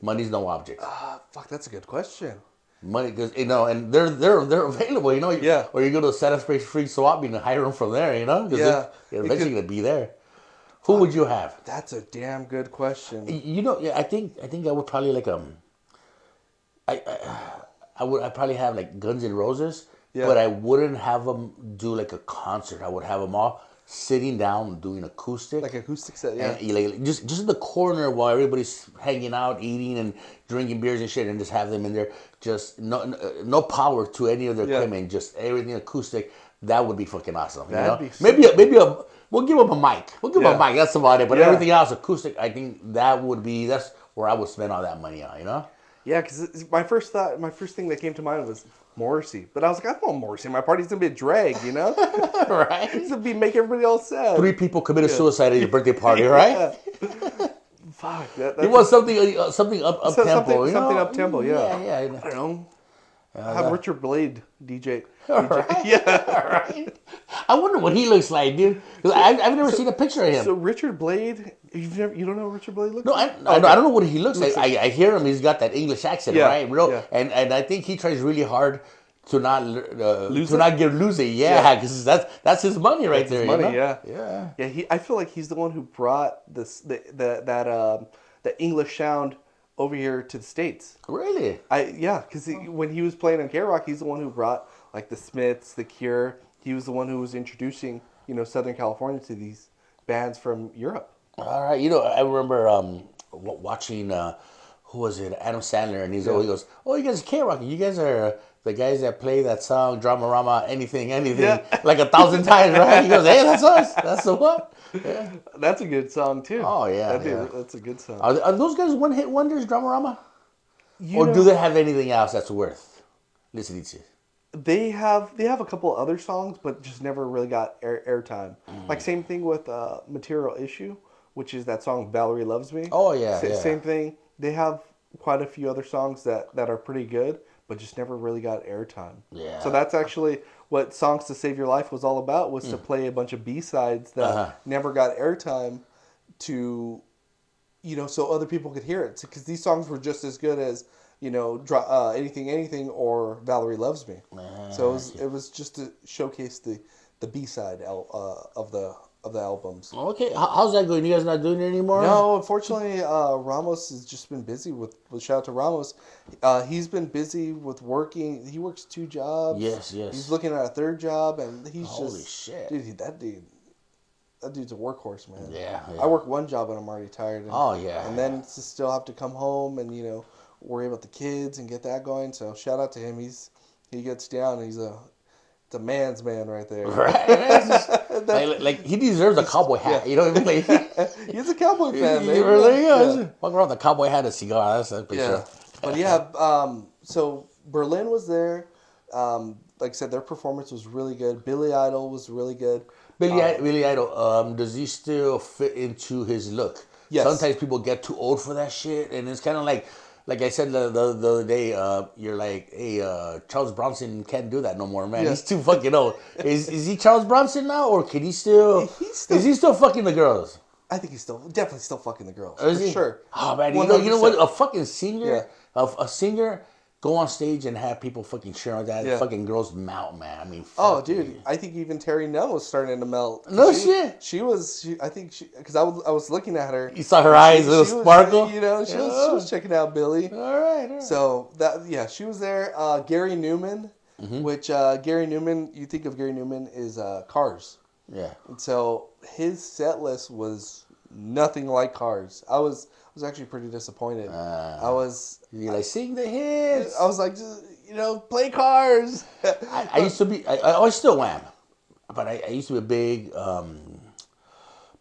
Speaker 1: money's no object.
Speaker 2: Ah, fuck, that's a good question.
Speaker 1: Money, because you know, and they're they're they're available. You know.
Speaker 2: Yeah.
Speaker 1: Or you go to Santa Fe Free Swap and hire them from there. You know.
Speaker 2: Yeah.
Speaker 1: They're, they're eventually gonna be there. Who would you have?
Speaker 2: That's a damn good question.
Speaker 1: You know, yeah, I think I think I would probably like um, I I, I would I probably have like Guns N' Roses,
Speaker 2: Yeah.
Speaker 1: but I wouldn't have them do like a concert. I would have them all sitting down doing acoustic.
Speaker 2: Like acoustic set, yeah.
Speaker 1: And like just just in the corner while everybody's hanging out, eating and drinking beers and shit, and just have them in there. Just no no- power to any of their
Speaker 2: Yeah.
Speaker 1: equipment, just everything acoustic. That would be fucking awesome.
Speaker 2: That'd
Speaker 1: know?
Speaker 2: be
Speaker 1: maybe a, maybe a we'll give them a mic. We'll give
Speaker 2: Yeah.
Speaker 1: a mic. That's about it. But
Speaker 2: Yeah.
Speaker 1: everything else acoustic, I think that would be that's where I would spend all that money on. You know?
Speaker 2: Yeah, because my first thought, my first thing that came to mind was Morrissey. But I was like, I don't want Morrissey. My party's gonna be a drag, you know?
Speaker 1: right.
Speaker 2: it's gonna be make everybody all sad.
Speaker 1: Three people committed suicide at your birthday party, right?
Speaker 2: Fuck. That,
Speaker 1: It was something uh, something up up
Speaker 2: So-
Speaker 1: tempo.
Speaker 2: something-
Speaker 1: you
Speaker 2: something up-tempo, yeah.
Speaker 1: Yeah,
Speaker 2: I don't know. Have Richard Blade DJ.
Speaker 1: Right.
Speaker 2: Yeah.
Speaker 1: right. I wonder what he looks like, dude. 'Cause I, I've never seen a picture of him.
Speaker 2: So Richard Blade, you've never, you don't know what Richard Blade looks
Speaker 1: no,
Speaker 2: like?
Speaker 1: I, I, don't, I don't know what he looks like.
Speaker 2: Looks
Speaker 1: I, I hear him. He's got that English accent,
Speaker 2: Yeah,
Speaker 1: right? Real,
Speaker 2: yeah.
Speaker 1: and and I think he tries really hard to not uh,
Speaker 2: Lose
Speaker 1: to
Speaker 2: it?
Speaker 1: not get lose it. Yeah,
Speaker 2: Yeah.
Speaker 1: because that's that's his money right
Speaker 2: That's
Speaker 1: there. you
Speaker 2: money,
Speaker 1: know?
Speaker 2: yeah.
Speaker 1: yeah.
Speaker 2: Yeah, he. I feel like he's the one who brought this the, the that um the English sound over here to the states.
Speaker 1: Really?
Speaker 2: I yeah, because when he was playing in KROQ, he's the one who brought like the Smiths, the Cure. He was the one who was introducing you know Southern California to these bands from Europe.
Speaker 1: All right. You know, I remember um, watching. Uh, who was it? Adam Sandler, and he's always goes, "Oh, you guys are KROQ. You guys are the guys that play that song, Dramarama, anything, anything,
Speaker 2: Yeah.
Speaker 1: like a thousand times, right?" He goes, "Hey, that's us. That's the one." Yeah.
Speaker 2: That's a good song too.
Speaker 1: Oh, yeah,
Speaker 2: That'd
Speaker 1: yeah.
Speaker 2: that's a good song.
Speaker 1: Are, are those guys one-hit wonders, Dramarama,
Speaker 2: You
Speaker 1: or
Speaker 2: know,
Speaker 1: do they have anything else that's worth listening to?
Speaker 2: they have they have a couple other songs, but just never really got air airtime.
Speaker 1: Mm.
Speaker 2: Like same thing with uh, Material Issue, which is that song "Valerie Loves Me."
Speaker 1: Oh, yeah,
Speaker 2: Sa-
Speaker 1: yeah.
Speaker 2: Same thing. They have quite a few other songs that that are pretty good, but just never really got airtime.
Speaker 1: Yeah.
Speaker 2: So that's actually what "Songs to Save Your Life" was all about. Was to play a bunch of B sides that
Speaker 1: Mm. Uh-huh.
Speaker 2: never got airtime, to you know, so other people could hear it. Because these songs were just as good as, you know, uh, Anything Anything or Valerie Loves Me. so it was, it was just to showcase the, the B side uh, of the of the albums.
Speaker 1: Okay, how's that going? You guys not doing it anymore?
Speaker 2: No, unfortunately, uh, Ramos has just been busy with, with. Shout out to Ramos. Uh, he's been busy with working. He works two jobs.
Speaker 1: Yes, yes.
Speaker 2: He's looking at a third job, and he's
Speaker 1: Holy
Speaker 2: just
Speaker 1: shit.
Speaker 2: dude. That dude, that dude's a workhorse, man.
Speaker 1: Yeah, yeah.
Speaker 2: I work one job and I'm already tired. And,
Speaker 1: Oh, yeah,
Speaker 2: And then to still have to come home and you know worry about the kids and get that going. So shout out to him. He's he gets down. He's a a man's man right there.
Speaker 1: Right? Just- like, like, he deserves a cowboy hat. You know what I mean? Like,
Speaker 2: He's a cowboy fan,
Speaker 1: you
Speaker 2: man.
Speaker 1: really
Speaker 2: Yeah.
Speaker 1: is. Walking around with a cowboy hat and a cigar. That's that's for
Speaker 2: Yeah.
Speaker 1: sure.
Speaker 2: But yeah, um, so Berlin was there. Um, like I said, their performance was really good. Billy Idol was really good.
Speaker 1: Billy, I Billy Idol, um, does he still fit into his look?
Speaker 2: Yes.
Speaker 1: Sometimes people get too old for that shit, and it's kind of like, like I said the, the, the other day, uh, you're like, hey, uh, Charles Bronson can't do that no more, man.
Speaker 2: Yeah.
Speaker 1: He's too fucking old. is is he Charles Bronson now, or can he still?
Speaker 2: Still-
Speaker 1: is he still fucking the girls?
Speaker 2: I think he's still definitely still fucking the girls.
Speaker 1: Is
Speaker 2: for
Speaker 1: he?
Speaker 2: sure.
Speaker 1: Oh man, you know, you know what? A fucking singer,
Speaker 2: Yeah.
Speaker 1: a, a singer, go on stage and have people fucking cheer on that.
Speaker 2: Yeah.
Speaker 1: Fucking girls melt, man. I mean,
Speaker 2: Oh, dude,
Speaker 1: you.
Speaker 2: I think even Terry Nell was starting to melt.
Speaker 1: No
Speaker 2: she,
Speaker 1: shit.
Speaker 2: She was. She, I think she because I was I was looking at her.
Speaker 1: You saw her eyes, a little
Speaker 2: She was-
Speaker 1: sparkle.
Speaker 2: You know, she was, she was checking out Billy.
Speaker 1: All right, all right.
Speaker 2: So that yeah, she was there. Uh, Gary Numan,
Speaker 1: Mm-hmm.
Speaker 2: which uh, Gary Numan, you think of Gary Numan is uh, Cars,
Speaker 1: yeah.
Speaker 2: and so his set list was nothing like Cars. I was was actually pretty disappointed.
Speaker 1: Ah.
Speaker 2: I was
Speaker 1: You like sing the hits.
Speaker 2: I was like, just, you know, play Cars.
Speaker 1: I, I used to be. I, I still am, but I, I used to be a big um,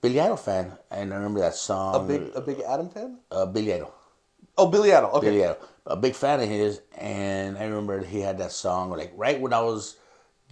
Speaker 1: Billy Idol fan, and I remember that song.
Speaker 2: a big a big Adam fan.
Speaker 1: uh, Billy Idol.
Speaker 2: Oh, Billy Idol. Okay.
Speaker 1: Billy Idol. A big fan of his, and I remember he had that song like right when I was,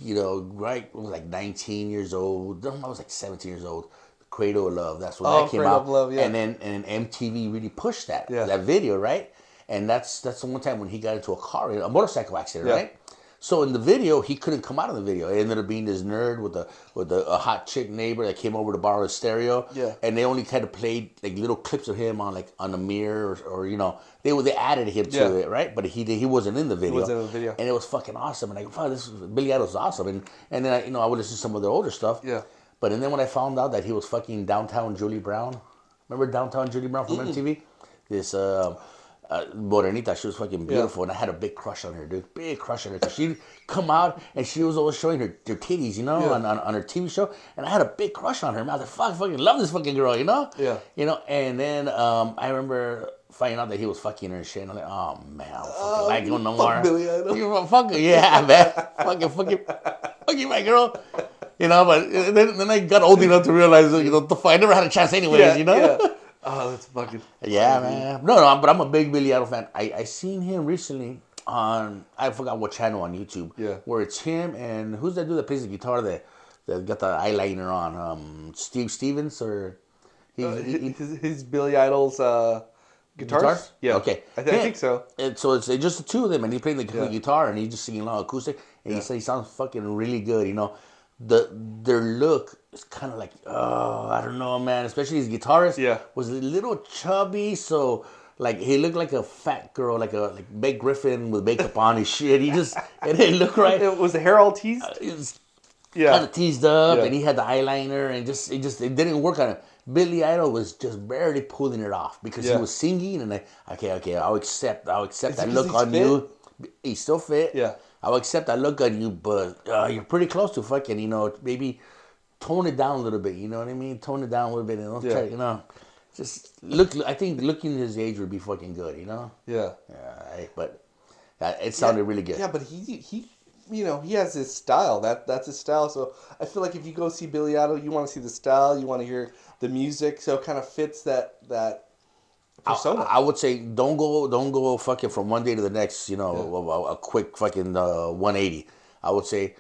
Speaker 1: you know, right when I was like 19 years old. I was like 17 years old. Cradle of Love. That's when
Speaker 2: Oh,
Speaker 1: that came
Speaker 2: Cradle
Speaker 1: out.
Speaker 2: of Love, yeah.
Speaker 1: And then and MTV really pushed that
Speaker 2: Yeah.
Speaker 1: that video, right? And that's that's the one time when he got into a car, a motorcycle accident,
Speaker 2: Yeah.
Speaker 1: right? So in the video, he couldn't come out of the video. It ended up being this nerd with a with a, a hot chick neighbor that came over to borrow his stereo.
Speaker 2: Yeah.
Speaker 1: And they only kind of played like little clips of him on like on the mirror or, or you know they they added him to it, right? But he he wasn't in the video.
Speaker 2: wasn't in the video.
Speaker 1: And it was fucking awesome. And like, fuck, this is, Billy Idol's awesome. And and then I, you know I would listen to some of their older stuff.
Speaker 2: Yeah.
Speaker 1: But and then when I found out that he was fucking downtown Julie Brown, remember downtown Julie Brown from MTV? This uh, uh, Morenita, she was fucking beautiful, and I had a big crush on her, dude. Big crush on her. Cause she'd come out and she was always showing her, her titties, you know,
Speaker 2: Yeah.
Speaker 1: on, on, on her TV show, and I had a big crush on her. Man, I was like, fuck, fucking love this fucking girl, you know?
Speaker 2: Yeah.
Speaker 1: You know, and then um, I remember finding out that he was fucking her and shit, and I'm like, oh man, I don't fucking like him no
Speaker 2: fuck
Speaker 1: more.
Speaker 2: Billy Idol.
Speaker 1: You a yeah, man. fucking, fucking, fucking my girl. You know, but then, then I got old enough to realize, you know, the I never had a chance anyways,
Speaker 2: Yeah,
Speaker 1: you know?
Speaker 2: yeah. Oh, that's fucking.
Speaker 1: Yeah, man. No, no, but I'm a big Billy Idol fan. I I seen him recently on I forgot what channel on YouTube.
Speaker 2: Yeah.
Speaker 1: Where it's him and who's that dude that plays the guitar that that got the eyeliner on? Um, Steve Stevens or he,
Speaker 2: Uh,
Speaker 1: he- he-
Speaker 2: his, his Billy Idol's uh, guitars?
Speaker 1: guitars?
Speaker 2: Yeah.
Speaker 1: Okay.
Speaker 2: I, th- I think so.
Speaker 1: And so it's just the two of them, and he playing the
Speaker 2: Yeah.
Speaker 1: guitar, and he's just singing along acoustic, and
Speaker 2: Yeah.
Speaker 1: he said he sounds fucking really good. You know, the their look is kind of like oh I don't know, man. Especially his guitarist
Speaker 2: Yeah.
Speaker 1: was a little chubby, so like he looked like a fat girl, like a like Meg Griffin with makeup on his shit. He just it didn't look right.
Speaker 2: It was the hair all teased?
Speaker 1: Uh, it was
Speaker 2: yeah.
Speaker 1: kind of teased up,
Speaker 2: Yeah.
Speaker 1: and he had the eyeliner, and just it just it didn't work on him. Billy Idol was just barely pulling it off because
Speaker 2: Yeah.
Speaker 1: he was singing, and I okay, okay, I'll accept, I'll accept
Speaker 2: Is
Speaker 1: that look on
Speaker 2: fit?
Speaker 1: you. He's still fit.
Speaker 2: Yeah.
Speaker 1: I'll accept I look at you, but uh, you're pretty close to fucking, you know, maybe tone it down a little bit. You know what I mean? Tone it down a little bit, and don't
Speaker 2: Yeah.
Speaker 1: try, you know, just look. I think looking his age would be fucking good. You know?
Speaker 2: yeah.
Speaker 1: Yeah. I- But uh, it sounded really good.
Speaker 2: Yeah, but he he you know he has his style. That that's his style. So I feel like if you go see Billy Idol, you want to see the style. You want to hear the music. So it kind of fits that that persona.
Speaker 1: I would say don't go don't go fucking from one day to the next. You know, a, a quick fucking uh, 180. I would say,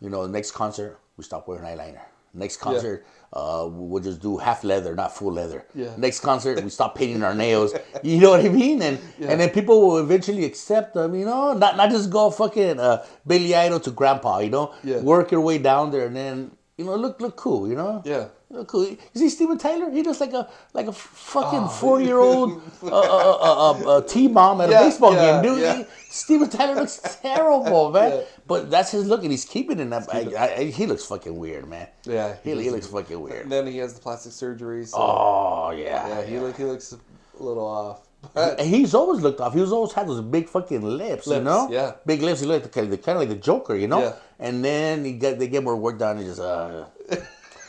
Speaker 1: you know, next concert we stop wearing eyeliner. Next concert, uh, we'll just do half leather, not full leather.
Speaker 2: Yeah.
Speaker 1: Next concert, we stop painting our nails. You know what I mean? And and then people will eventually accept them. You know, not not just go fucking uh, Billy Idol to Grandpa. You know,
Speaker 2: Yeah.
Speaker 1: work your way down there, and then you know look look cool. You know.
Speaker 2: yeah.
Speaker 1: Oh, Cool. You see Steven Tyler? He looks like a like a fucking
Speaker 2: Oh.
Speaker 1: forty year old uh, uh, uh, uh, T mom at
Speaker 2: Yeah,
Speaker 1: a baseball
Speaker 2: yeah,
Speaker 1: game, dude.
Speaker 2: yeah.
Speaker 1: He- Steven Tyler looks terrible, man. But that's his look, and he's keeping it. Up. I, I, I, he looks fucking weird, man.
Speaker 2: Yeah,
Speaker 1: he,
Speaker 2: he
Speaker 1: he, looks fucking weird.
Speaker 2: And then he has the plastic surgery. So
Speaker 1: Oh yeah,
Speaker 2: yeah, he look he looks a little off. But
Speaker 1: he's always looked off. He's always had those big fucking lips, you know.
Speaker 2: yeah.
Speaker 1: big lips. He looked kind of, kind of like the Joker, you know.
Speaker 2: Yeah.
Speaker 1: And then he get they get more work done. And just uh,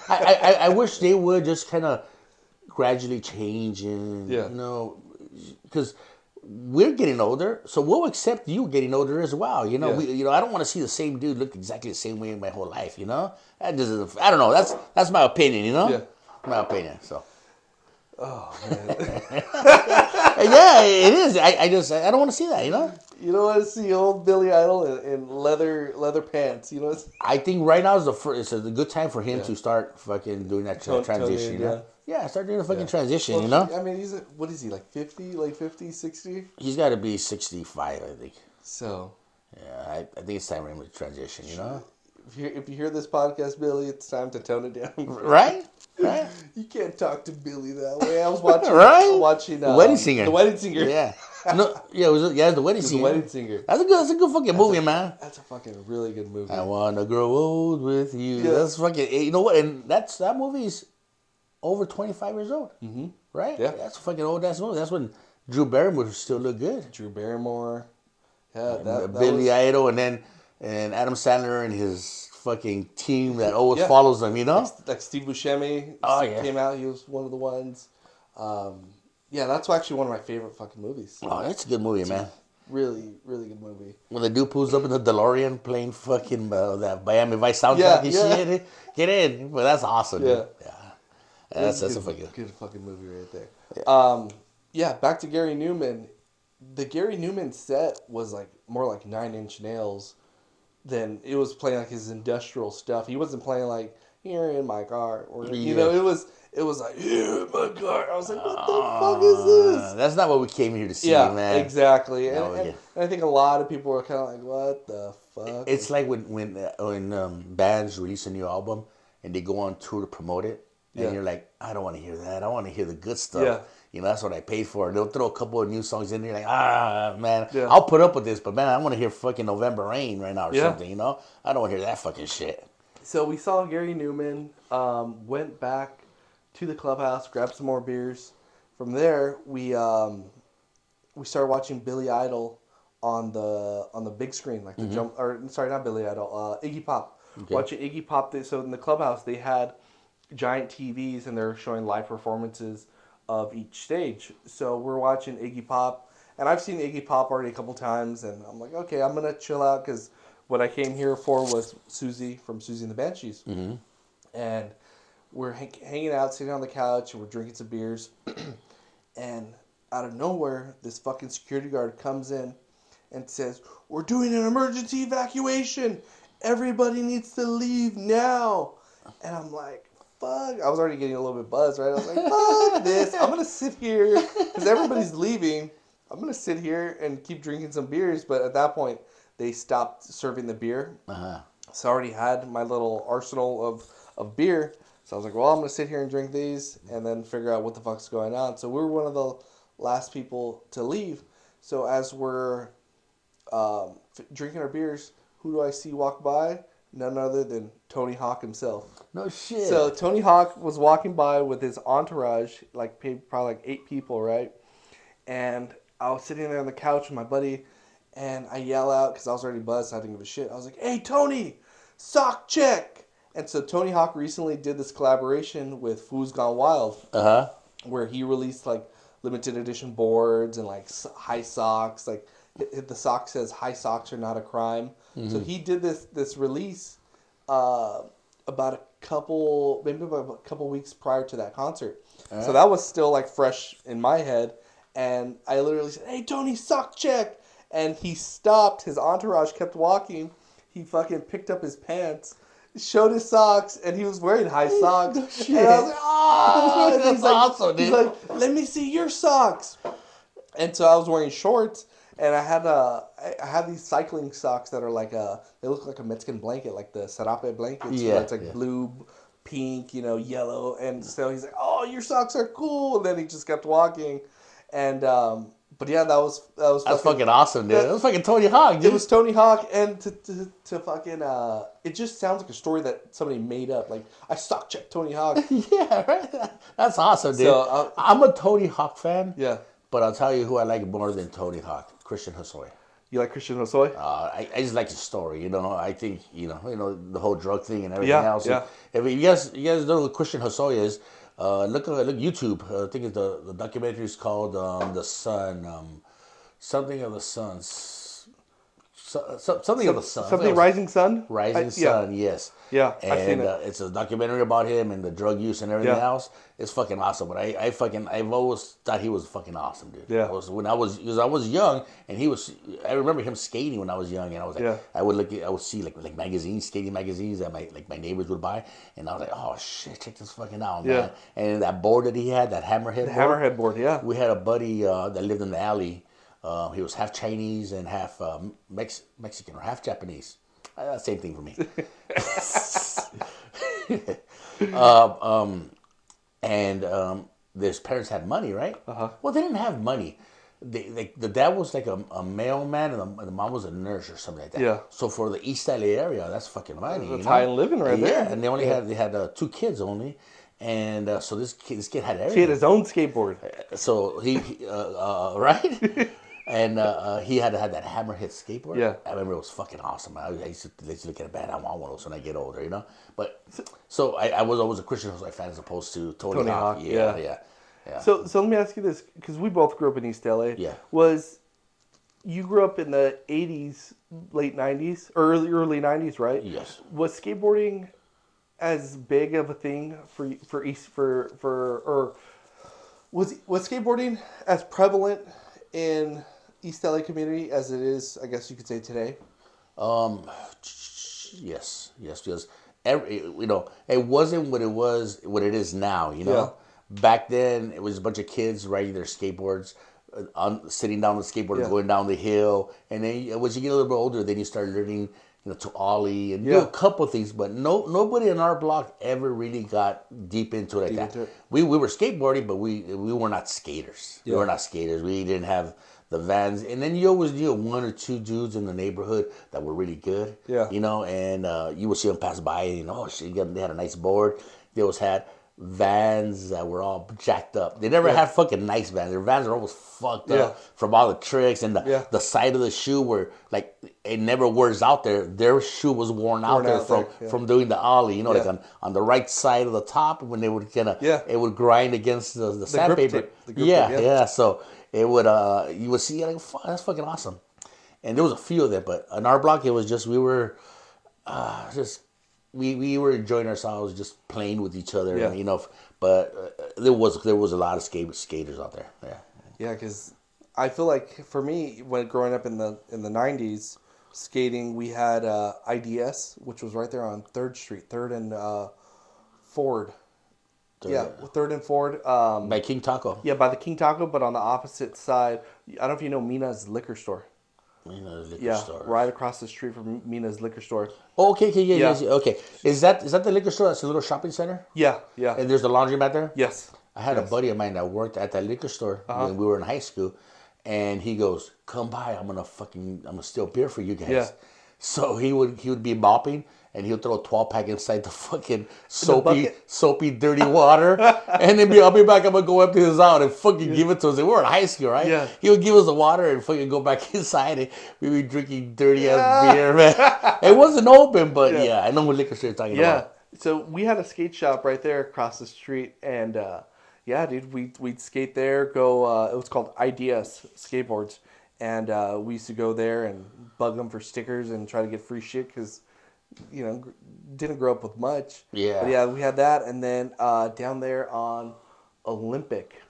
Speaker 1: I, I I- wish they would just kind of gradually change and
Speaker 2: Yeah.
Speaker 1: you know because we're getting older, so we'll accept you getting older as well. You know,
Speaker 2: Yeah.
Speaker 1: we you know I don't want to see the same dude look exactly the same way in my whole life. You know, that doesn't. I don't know. That's that's my opinion. You know,
Speaker 2: Yeah.
Speaker 1: my opinion. So.
Speaker 2: Oh man,
Speaker 1: yeah, it is. I, I just I don't want to see that. You know.
Speaker 2: you don't want to see old Billy Idol in, in leather leather pants. You know,
Speaker 1: I think right now is the first. It's a good time for him
Speaker 2: Yeah.
Speaker 1: to start fucking doing that tra-
Speaker 2: Tone- tone
Speaker 1: transition. you know? yeah. start doing the fucking
Speaker 2: Yeah.
Speaker 1: transition.
Speaker 2: Well,
Speaker 1: you know,
Speaker 2: I mean, he's a, what is he like 50, like 50, 60?
Speaker 1: he's got to be sixty-five. I think.
Speaker 2: So
Speaker 1: Yeah, I, I think it's time for him to transition. You know,
Speaker 2: if you if you hear this podcast, Billy, it's time to tone it down.
Speaker 1: right? Right?
Speaker 2: You can't talk to Billy that way. I was watching,
Speaker 1: Right?
Speaker 2: watching
Speaker 1: The
Speaker 2: um,
Speaker 1: Wedding Singer.
Speaker 2: The wedding singer.
Speaker 1: Yeah. No. Yeah. It was. Yeah. The wedding
Speaker 2: singer.
Speaker 1: the
Speaker 2: wedding singer.
Speaker 1: That's a good. That's a good fucking movie, man.
Speaker 2: That's a fucking really good movie.
Speaker 1: I wanna grow old with you.
Speaker 2: Yeah.
Speaker 1: That's fucking. You know what? And that's that movie's over twenty-five years old. Mm-hmm. Right?
Speaker 2: Yeah.
Speaker 1: That's a fucking old ass movie. That's when Drew Barrymore still look good.
Speaker 2: Drew Barrymore. Yeah, that, that
Speaker 1: Billy
Speaker 2: was,
Speaker 1: Idol, and then and Adam Sandler and his fucking team that always
Speaker 2: Yeah.
Speaker 1: follows them. You know?
Speaker 2: like Steve Buscemi.
Speaker 1: Oh, yeah.
Speaker 2: came out. He was one of the ones. Um, yeah, that's actually one of my favorite fucking movies.
Speaker 1: Oh, that's a good movie, man.
Speaker 2: Really, really good movie.
Speaker 1: When the dude pulls up in the DeLorean playing fucking uh, that Miami Vice soundtrack
Speaker 2: Yeah, yeah.
Speaker 1: shit, get in. But that's awesome.
Speaker 2: Yeah.
Speaker 1: dude. yeah. That's that's a
Speaker 2: good,
Speaker 1: fucking.
Speaker 2: good fucking movie right there. Um, yeah, back to Gary Numan. The Gary Numan set was like more like Nine Inch Nails than it was playing like his industrial stuff. He wasn't playing like here in my car or you know it was it was like here in my car. I was like, what the fuck
Speaker 1: Uh,
Speaker 2: is this?
Speaker 1: That's not what we came here to see,
Speaker 2: Yeah,
Speaker 1: man.
Speaker 2: exactly. And,
Speaker 1: No,
Speaker 2: and-
Speaker 1: yeah.
Speaker 2: and I think a lot of people were kind of like, what the fuck?
Speaker 1: It's like when when uh, when um, bands release a new album and they go on tour to promote it, and
Speaker 2: Yeah.
Speaker 1: you're like, I don't want to hear that. I want to hear the good stuff. You know, that's what I paid for. They'll throw a couple of new songs in there, like, ah, man,
Speaker 2: Yeah.
Speaker 1: I'll put up with this, but man, I want to hear fucking November Rain right now or
Speaker 2: Yeah.
Speaker 1: something. You know, I don't want to hear that fucking shit.
Speaker 2: So we saw Gary Numan, um, went back to the clubhouse, grabbed some more beers. From there, we, um, we started watching Billy Idol on the on the big screen, like the
Speaker 1: Mm-hmm.
Speaker 2: jump. Or sorry, not Billy Idol. Uh, Iggy Pop. Watching Iggy Pop. They, so in the clubhouse, they had giant TVs and they're showing live performances of each stage. So we're watching Iggy Pop, and I've seen Iggy Pop already a couple times, and I'm like, okay, I'm gonna chill out because what I came here for was Siouxsie from Siouxsie and the Banshees, mm-hmm. and we're hang- hanging out, sitting on the couch, and we're drinking some beers, and out of nowhere, this fucking security guard comes in and says, "We're doing an emergency evacuation. Everybody needs to leave now." And I'm like, "Fuck!" I was already getting a little bit buzzed, right? I was like, "Fuck this! I'm gonna sit here because everybody's leaving. I'm gonna sit here and keep drinking some beers." But at that point, they stopped serving the beer.
Speaker 1: Uh-huh.
Speaker 2: So I already had my little arsenal of, of beer. So I was like, well, I'm going to sit here and drink these and then figure out what the fuck's going on. So we were one of the last people to leave. So as we're um, f- drinking our beers, who do I see walk by? None other than Tony Hawk himself.
Speaker 1: No shit.
Speaker 2: So Tony Hawk was walking by with his entourage, like probably like eight people, right? And I was sitting there on the couch with my buddy, and I yell out because I was already buzzed. So I didn't give a shit. I was like, "Hey, Tony, sock check!" And so Tony Hawk recently did this collaboration with Foos Gone Wild,
Speaker 1: uh huh.
Speaker 2: where he released like limited edition boards and like high socks. Like the sock says "High socks are not a crime." So he did this this release uh, about a couple maybe about a couple weeks prior to that concert. So that was still like fresh in my head, and I literally said, "Hey Tony, sock check!" And he stopped. His entourage kept walking. He fucking picked up his pants. Showed his socks and he was wearing high socks. And I was like, "Ah!" And he's
Speaker 1: That's
Speaker 2: like,
Speaker 1: awesome,
Speaker 2: he's like, let me see your socks. And so I was wearing shorts, and I had uh, I- had these cycling socks that are like a, they look like a Mexican blanket, like the serape blankets.
Speaker 1: Yeah,
Speaker 2: it's like
Speaker 1: yeah.
Speaker 2: blue, pink, you know, yellow, and so he's like, "Oh, your socks are cool." And then he just kept walking, and um, but yeah, that was that was
Speaker 1: That's fucking awesome, dude. That was fucking Tony Hawk, dude.
Speaker 2: It was Tony Hawk, and to, to, to fucking uh, it just sounds like a story that somebody made up. Like I sock checked Tony Hawk.
Speaker 1: yeah, right. That's awesome, dude.
Speaker 2: So, uh,
Speaker 1: I'm a Tony Hawk fan.
Speaker 2: yeah,
Speaker 1: But I'll tell you who I like more than Tony Hawk, Christian Hosoi.
Speaker 2: you like Christian Hosoi?
Speaker 1: Uh, I, I just like his story, you know. I think you know, you know, the whole drug thing and everything
Speaker 2: Yeah,
Speaker 1: else.
Speaker 2: yeah.
Speaker 1: If you guys, you guys know who Christian Hosoi is, uh, look at look YouTube. Uh, I think it's the the documentary is called um, the Sun, um, something of the Suns, so, so, something of the Sun,
Speaker 2: Something Rising Son.
Speaker 1: Rising
Speaker 2: I- yeah.
Speaker 1: Sun, yes.
Speaker 2: Yeah,
Speaker 1: and
Speaker 2: it.
Speaker 1: Uh, it's a documentary about him and the drug use and everything
Speaker 2: Yeah.
Speaker 1: else. It's fucking awesome. But I, I fucking, I've always thought he was fucking awesome, dude.
Speaker 2: Yeah.
Speaker 1: I was, when I was, because I was young, and he was. I remember him skating when I was young, and I was like,
Speaker 2: Yeah.
Speaker 1: I would look, I would see like like magazines, skating magazines that my like my neighbors would buy, and I was like, oh shit, check this fucking out, man. And that board that he had, that hammerhead, board,
Speaker 2: Hammerhead board. Yeah.
Speaker 1: we had a buddy uh, that lived in the alley. Uh, he was half Chinese and half um, Mex- Mexican or half Japanese. Uh, same thing for me. uh, um, and um, his parents had money, right? Uh-huh. Well, they didn't have money. They, they, the dad was like a, a mailman and the, and the mom was a nurse or something like that.
Speaker 2: Yeah.
Speaker 1: So for the East LA area, that's fucking money.
Speaker 2: That's high living right
Speaker 1: yeah,
Speaker 2: there.
Speaker 1: and they only had they had uh, two kids only, and uh, so this kid this kid had everything
Speaker 2: He had his own skateboard.
Speaker 1: so he, he, uh, uh, right, and uh, uh, he had to have that hammerhead skateboard.
Speaker 2: Yeah.
Speaker 1: I remember it was fucking awesome. I, I used, to, I used to look at it bad. I want one of those when I get older, you know. But so I, I was always a Christian Hosoi fan as opposed to Tony,
Speaker 2: Tony
Speaker 1: Hawk.
Speaker 2: Hawk,
Speaker 1: Yeah,
Speaker 2: yeah.
Speaker 1: yeah, yeah.
Speaker 2: So, so let me ask you this, because we both grew up in East LA.
Speaker 1: Yeah.
Speaker 2: Was you grew up in the '80s, late '90s, early early '90s, right?
Speaker 1: Yes.
Speaker 2: Was skateboarding as big of a thing for for East for for or was was skateboarding as prevalent in East LA community as it is, I guess you could say today?
Speaker 1: Um, yes, yes, because every you know it wasn't what it was, what it is now. You know, back then it was a bunch of kids riding their skateboards, uh, on sitting down on the skateboard,
Speaker 2: Yeah.
Speaker 1: and going down the hill, and then as you get a little bit older, then you start learning. You know, to ollie and do a couple things, but no, nobody in our block ever really got deep into it like
Speaker 2: Deep
Speaker 1: that.
Speaker 2: it.
Speaker 1: We we were skateboarding, but we we were not skaters. We were not skaters. We didn't have the vans, and then you always knew one or two dudes in the neighborhood that were really good.
Speaker 2: Yeah.
Speaker 1: you know, and uh, you would see them pass by, and you know, oh shit, they had a nice board. They always had. vans that were all jacked up. They never
Speaker 2: Yeah.
Speaker 1: had fucking nice vans. Their vans are always fucked
Speaker 2: Yeah.
Speaker 1: up from all the tricks and the,
Speaker 2: Yeah.
Speaker 1: the side of the shoe where like it never wears out there. Their shoe was worn out
Speaker 2: Worn
Speaker 1: there
Speaker 2: out
Speaker 1: from
Speaker 2: there,
Speaker 1: from doing the ollie. You know, like on, on the right side of the top when they would kind of
Speaker 2: Yeah.
Speaker 1: it would grind against the, the,
Speaker 2: grip
Speaker 1: sandpaper.
Speaker 2: the
Speaker 1: yeah, yeah,
Speaker 2: yeah.
Speaker 1: So it would uh you would see like that's fucking awesome. And there was a few of them, but on our block it was just we were uh, just we, we were enjoying ourselves just playing with each other,
Speaker 2: Yeah.
Speaker 1: you know. But uh, there was there was a lot of skate, skaters out there. Yeah,
Speaker 2: Yeah, because I feel like for me, when growing up in the in the '90s, skating, we had uh, IDS, which was right there on Third Street, Third and uh, Ford. Yeah, Third and Ford. Um,
Speaker 1: by King Taco.
Speaker 2: yeah, by the King Taco, but on the opposite side. I don't know if you know Mina's liquor store.
Speaker 1: The liquor
Speaker 2: Yeah,
Speaker 1: store.
Speaker 2: right across the street from Mina's liquor store.
Speaker 1: Oh, okay, okay, yeah, yeah.
Speaker 2: Yeah.
Speaker 1: Okay, is that is that the liquor store? That's a little shopping center,
Speaker 2: Yeah, yeah,
Speaker 1: and there's the laundromat there.
Speaker 2: yes.
Speaker 1: I had a buddy of mine that worked at that liquor store
Speaker 2: Uh-huh.
Speaker 1: when we were in high school, and he goes, "Come by, I'm gonna fucking, I'm gonna steal beer for you guys."
Speaker 2: Yeah.
Speaker 1: So he would he would be mopping, and he'll throw a twelve pack inside the fucking soapy,
Speaker 2: bucket?
Speaker 1: soapy, dirty water, and then be, I'll be back. I'm gonna go empty this out and fucking give it to us. And we're in high school, right?
Speaker 2: Yeah.
Speaker 1: He would give us the water and fucking go back inside, and we be drinking dirty ass beer, man. it wasn't open, but yeah,
Speaker 2: Yeah.
Speaker 1: I know what liquor store you're talking
Speaker 2: Yeah.
Speaker 1: about.
Speaker 2: So we had a skate shop right there across the street, and uh, yeah, dude, we we'd skate there. Go. Uh, it was called IDS skateboards, and uh, we used to go there and bug them for stickers and try to get free shit because, you know, gr- didn't grow up with much.
Speaker 1: Yeah.
Speaker 2: But yeah, we had that, and then uh, down there on Olympic,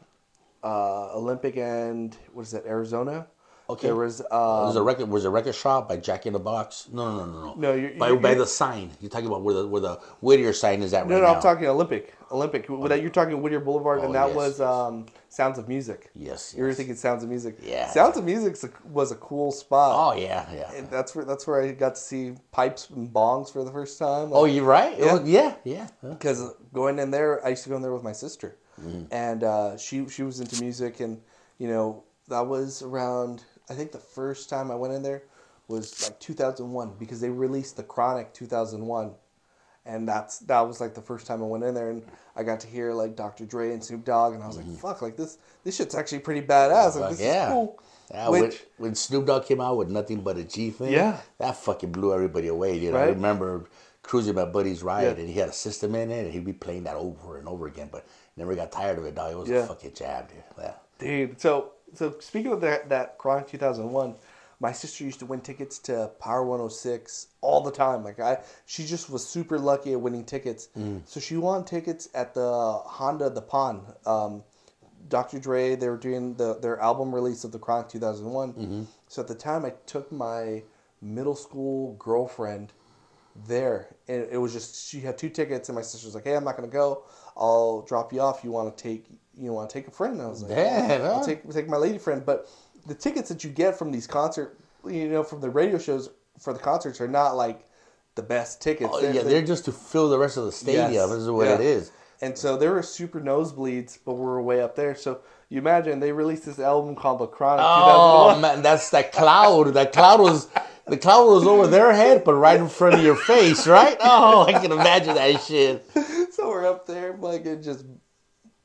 Speaker 2: uh, Olympic and what is that? Arizona.
Speaker 1: Okay.
Speaker 2: There was. Um,
Speaker 1: a record. Was a record shop by Jack in the Box? No, no, no, no, no.
Speaker 2: No, you're-
Speaker 1: by
Speaker 2: you're-
Speaker 1: by the sign. You're talking about where the where the Whittier sign is at
Speaker 2: no,
Speaker 1: right
Speaker 2: no,
Speaker 1: now.
Speaker 2: I'm talking Olympic. Olympic. That you're talking Whittier Boulevard,
Speaker 1: Oh,
Speaker 2: and that
Speaker 1: yes,
Speaker 2: was um, Sounds of Music.
Speaker 1: Yes,
Speaker 2: You were
Speaker 1: yes.
Speaker 2: thinking Sounds of Music.
Speaker 1: Yeah.
Speaker 2: Sounds of Music was a cool spot.
Speaker 1: Oh yeah, yeah.
Speaker 2: And that's where that's where I got to see pipes and bongs for the first time.
Speaker 1: oh, you're right.
Speaker 2: Yeah.
Speaker 1: Oh, yeah, yeah. yeah.
Speaker 2: because going in there, I used to go in there with my sister,
Speaker 1: Mm-hmm.
Speaker 2: and uh, she she was into music, and you know that was around. I think the first time I went in there was like 2001 because they released the Chronic 2001, and that's that was like the first time I went in there, and I got to hear like Dr. Dre and Snoop Dogg, and I was like, fuck, like this this shit's actually pretty badass. Like
Speaker 1: Mm-hmm. yeah.
Speaker 2: cool.
Speaker 1: Yeah, when,
Speaker 2: Which
Speaker 1: when Snoop Dogg came out with nothing but a G thing,
Speaker 2: Yeah.
Speaker 1: that fucking blew everybody away. Dude, I
Speaker 2: Right?
Speaker 1: remember cruising my buddy's ride,
Speaker 2: Yeah.
Speaker 1: and he had a system in it, and he'd be playing that over and over again, but never got tired of it. Dog, it was a fucking jab, dude. Yeah.
Speaker 2: Dude, so so speaking of that that Chronic 2001, my sister used to win tickets to Power 106 all the time. Like I, she just was super lucky at winning tickets. So she won tickets at the Honda the Pond. Um, Dr. Dre, they were doing the their album release of the Chronic 2001. So at the time, I took my middle school girlfriend there, and it was just she had two tickets, and my sister was like, "Hey, I'm not gonna go. I'll drop you off. You want to take you want to take a friend?" And I was like,
Speaker 1: "Yeah,
Speaker 2: I'll take take my lady friend." But the tickets that you get from these concert, you know, from the radio shows for the concerts are not like the best tickets.
Speaker 1: Oh,
Speaker 2: They're-
Speaker 1: yeah,
Speaker 2: they're-
Speaker 1: they're just to fill the rest of the stadium.
Speaker 2: Yes.
Speaker 1: This is what
Speaker 2: Yeah.
Speaker 1: it is.
Speaker 2: and so there were super nosebleeds, but we were way up there. So you imagine they released this album called The Chronic
Speaker 1: Oh man, that's that cloud. That cloud was the cloud was over their head, but right in front of your face, right? Oh, I can imagine that shit.
Speaker 2: so we're up there, like, and just,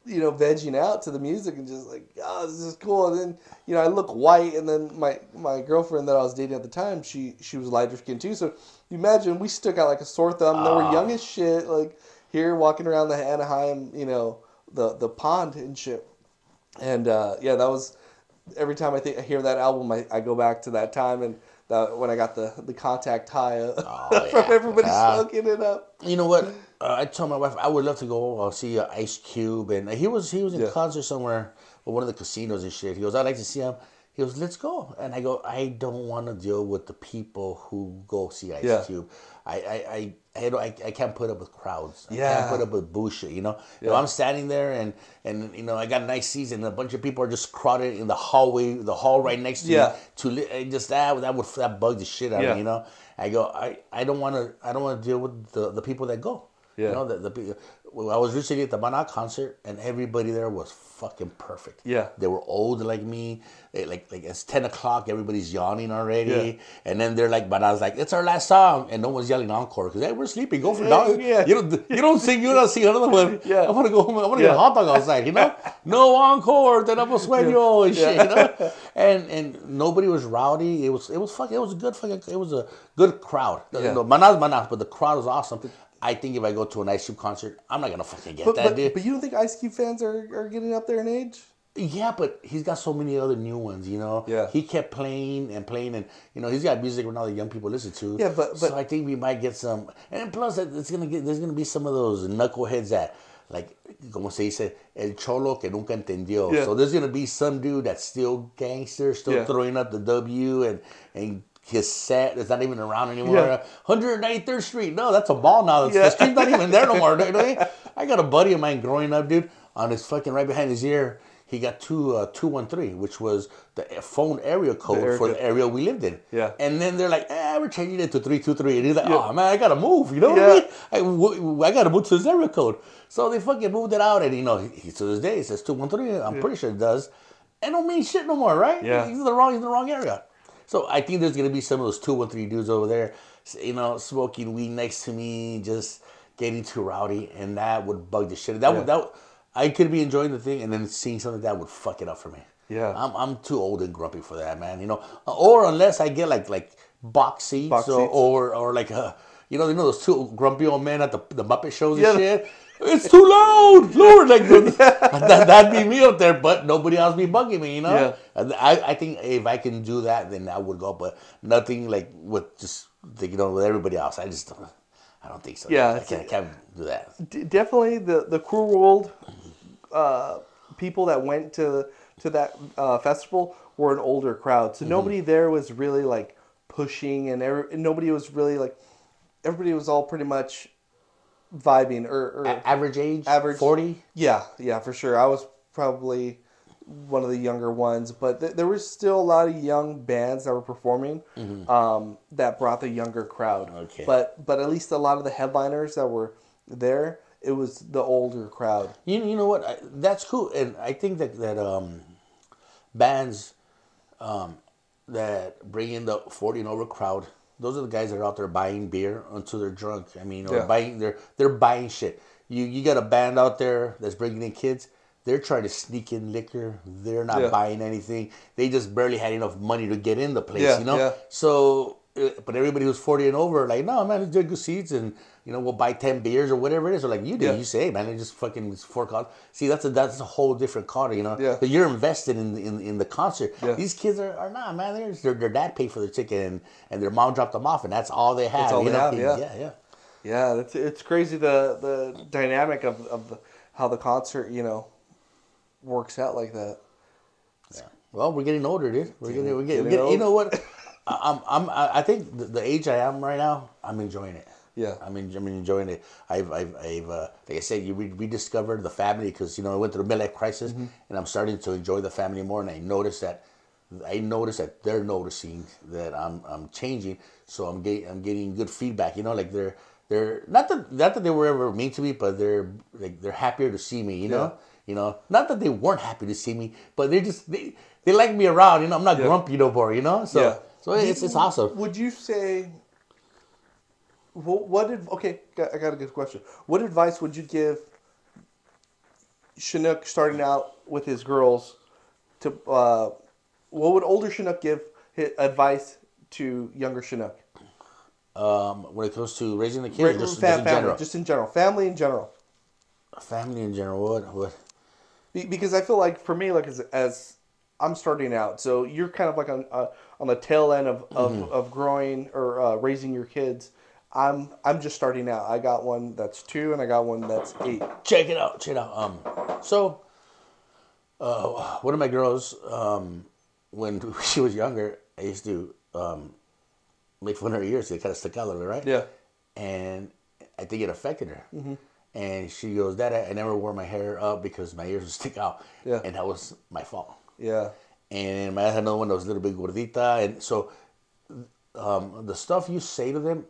Speaker 2: you know, vegging out to the music and just like, oh, this is cool. And then, you know, I look white, and then my my girlfriend that I was dating at the time, she she was lighter skinned too. So you imagine we stuck out like a sore thumb. They were young as shit, like here walking around the Anaheim, you know, the the pond and shit. And uh, yeah, that was every time I think I hear that album, I, I go back to that time and. That, when I got the, the contact high uh,
Speaker 1: Oh,
Speaker 2: from
Speaker 1: yeah.
Speaker 2: everybody
Speaker 1: Ah.
Speaker 2: smoking it up.
Speaker 1: You know what? Uh, I told my wife I would love to go uh, see uh, Ice Cube, and he was he was in
Speaker 2: Yeah.
Speaker 1: concert somewhere at one of the casinos and shit. He goes, I'd like to see him. He goes, let's go. And I go, I don't want to deal with the people who go see Ice
Speaker 2: Yeah.
Speaker 1: Cube. I I, I, I, don't, I, I can't put up with crowds. I
Speaker 2: Yeah.
Speaker 1: can't put up with bullshit. You know, if
Speaker 2: Yeah.
Speaker 1: I'm standing there and and you know I got nice seats and a bunch of people are just crowded in the hallway, the hall right next to
Speaker 2: Yeah.
Speaker 1: me. To li- I just that that would that bugged the shit out of me. You know, I go, I, I don't want to I don't want to deal with the, the people that go.
Speaker 2: Yeah.
Speaker 1: You know, the, the well, I was recently at the Mana concert, and everybody there was fucking perfect.
Speaker 2: Yeah.
Speaker 1: They were old like me. They, like like it's ten o'clock, everybody's yawning already,
Speaker 2: Yeah.
Speaker 1: and then they're like, "But I was like, it's our last song," and no one's yelling encore because hey, we're sleeping. Go for it.
Speaker 2: Yeah,
Speaker 1: dog.
Speaker 2: yeah.
Speaker 1: You don't you don't sing. You don't sing another one.
Speaker 2: Yeah.
Speaker 1: I want to go home. I want to get a hot dog outside. You know, no encore. Then I'm a sueño and shit. You know, and and nobody was rowdy. It was it was fucking. It was a good fucking. It was a good crowd.
Speaker 2: Yeah.
Speaker 1: No, Manas Manas, but the crowd was awesome. I think if I go to an Ice Cube concert, I'm not gonna fucking get
Speaker 2: But,
Speaker 1: that,
Speaker 2: but,
Speaker 1: dude.
Speaker 2: but you don't think Ice Cube fans are, are getting up there in age?
Speaker 1: Yeah, but he's got so many other new ones, you know.
Speaker 2: Yeah.
Speaker 1: He kept playing and playing, and you know he's got music right now that young people listen to.
Speaker 2: Yeah, but-
Speaker 1: so I think we might get some, and plus it's gonna get there's gonna be some of those knuckleheads that like como se dice el cholo que nunca entendió.
Speaker 2: Yeah.
Speaker 1: So there's gonna be some dude that's still gangster, still
Speaker 2: Yeah.
Speaker 1: throwing up the W and and. His set is not even around anymore.
Speaker 2: Yeah.
Speaker 1: 193rd Street. No, that's a ball now. The-
Speaker 2: Yeah.
Speaker 1: The street's not even there no more. I got a buddy of mine growing up, dude. On his fucking right behind his ear, he got two uh, two one three, which was the phone area code
Speaker 2: area
Speaker 1: for
Speaker 2: code.
Speaker 1: the area we lived in.
Speaker 2: Yeah.
Speaker 1: And then they're like, eh, we're changing it to three two three, and he's like, oh man, I gotta move. You know what
Speaker 2: Yeah.
Speaker 1: I mean? I, w- I gotta move to his area code. So they fucking moved it out, and you know, he, to this day it says two one three. I'm pretty sure it does. It don't mean shit no more, right?
Speaker 2: Yeah.
Speaker 1: He's in the wrong. He's in the wrong area. So I think there's gonna be some of those two one three dudes over there, you know, smoking weed next to me, just getting too rowdy, and that would bug the shit. That
Speaker 2: Yeah.
Speaker 1: would that. I could be enjoying the thing, and then seeing something that would fuck it up for me.
Speaker 2: Yeah.
Speaker 1: I'm I'm too old and grumpy for that, man. You know, or unless I get like like box seats,
Speaker 2: Box
Speaker 1: or,
Speaker 2: seats.
Speaker 1: or or like uh, you know, you know those two grumpy old men at the the Muppet shows
Speaker 2: Yeah.
Speaker 1: and shit. It's too loud, Lord. Like that, that'd be me up there, but nobody else be bugging me. You know,
Speaker 2: Yeah.
Speaker 1: And I I think if I can do that, then I would go. But nothing like with just you know with everybody else. I just don't. I don't think so.
Speaker 2: Yeah,
Speaker 1: I can't, I can't do that.
Speaker 2: D- definitely the the Cruel World uh, people that went to to that uh, festival were an older crowd,
Speaker 1: Mm-hmm.
Speaker 2: so nobody there was really like pushing, and, every, and nobody was really like everybody was all pretty much vibing or, or
Speaker 1: A- average age,
Speaker 2: Average-
Speaker 1: forty.
Speaker 2: yeah, yeah, for sure. I was probably one of the younger ones, but th- there was still a lot of young bands that were performing um, that brought the younger crowd.
Speaker 1: Mm-hmm. Okay.
Speaker 2: But but at least a lot of the headliners that were there, it was the older crowd.
Speaker 1: You, you know what? I, that's cool, and I think that that um, bands um, that bring in the forty and over crowd, those are the guys that are out there buying beer until they're drunk. I mean, or
Speaker 2: Yeah.
Speaker 1: buying they're they're buying shit. You you got a band out there that's bringing in kids. They're trying to sneak in liquor. They're not
Speaker 2: Yeah.
Speaker 1: buying anything. They just barely had enough money to get in the place.
Speaker 2: Yeah,
Speaker 1: you know. So, Uh, but everybody who's forty and over, like, no, man, it's good seats, and you know, we'll buy ten beers or whatever it is. Or like you did,
Speaker 2: Yeah.
Speaker 1: you say, man, they just fucking fork out. See, that's a that's a whole different color, you know.
Speaker 2: Yeah.
Speaker 1: That you're invested in in, in the concert.
Speaker 2: Yeah.
Speaker 1: These kids are, are not, man. They're, their their dad paid for their ticket, and, and their mom dropped them off, and that's all they have.
Speaker 2: all
Speaker 1: you
Speaker 2: they
Speaker 1: know?
Speaker 2: have, yeah.
Speaker 1: yeah, yeah.
Speaker 2: Yeah, it's it's crazy the the dynamic of of the, how the concert you know works out like that.
Speaker 1: Yeah. Well, we're getting older, dude. We're getting, we're getting,
Speaker 2: getting
Speaker 1: we're getting- you know what? I- I'm, I'm, I think the, age I am right now, I'm enjoying it.
Speaker 2: Yeah.
Speaker 1: I mean, I'm enjoying it. I've, I've, I've uh, like I said, you re- rediscovered the family because you know I went through the midlife crisis,
Speaker 2: Mm-hmm.
Speaker 1: and I'm starting to enjoy the family more. And I noticed that, I noticed that they're noticing that I'm, I'm changing. So I'm getting, I'm getting good feedback. You know, like they're, they're not that, not that they were ever mean to me, but they're like they're happier to see me. You know. You know, not that they weren't happy to see me, but they just they, they like me around. You know, I'm not
Speaker 2: Yeah.
Speaker 1: grumpy no more. You know, so
Speaker 2: Yeah.
Speaker 1: So it's it's awesome.
Speaker 2: Would you say? What, what did okay? I got a good question. What advice would you give Chinook starting out with his girls? To uh, what would older Chinook give advice to younger Chinook?
Speaker 1: Um, when it comes to raising the kids,
Speaker 2: Ra-
Speaker 1: just,
Speaker 2: fa-
Speaker 1: just in
Speaker 2: family,
Speaker 1: general,
Speaker 2: just in general, family in general.
Speaker 1: family in general. What what?
Speaker 2: Be- because I feel like for me, like as, as I'm starting out, so you're kind of like on uh, on the tail end of of,
Speaker 1: Mm-hmm.
Speaker 2: of growing or uh, raising your kids. I'm I'm just starting out. I got one that's two, and I got one that's eight.
Speaker 1: Check it out, check it out. Um, so, uh, one of my girls, um, when she was younger, I used to um, make fun of her ears. They kind of stuck out a little bit, right?
Speaker 2: Yeah.
Speaker 1: and I think it affected her.
Speaker 2: Mm-hmm.
Speaker 1: And she goes, "Dad, I I never wore my hair up because my ears would stick out."
Speaker 2: Yeah.
Speaker 1: and that was my fault.
Speaker 2: Yeah,
Speaker 1: And my had another one that was a little bit gordita, and so um, the stuff you say to them,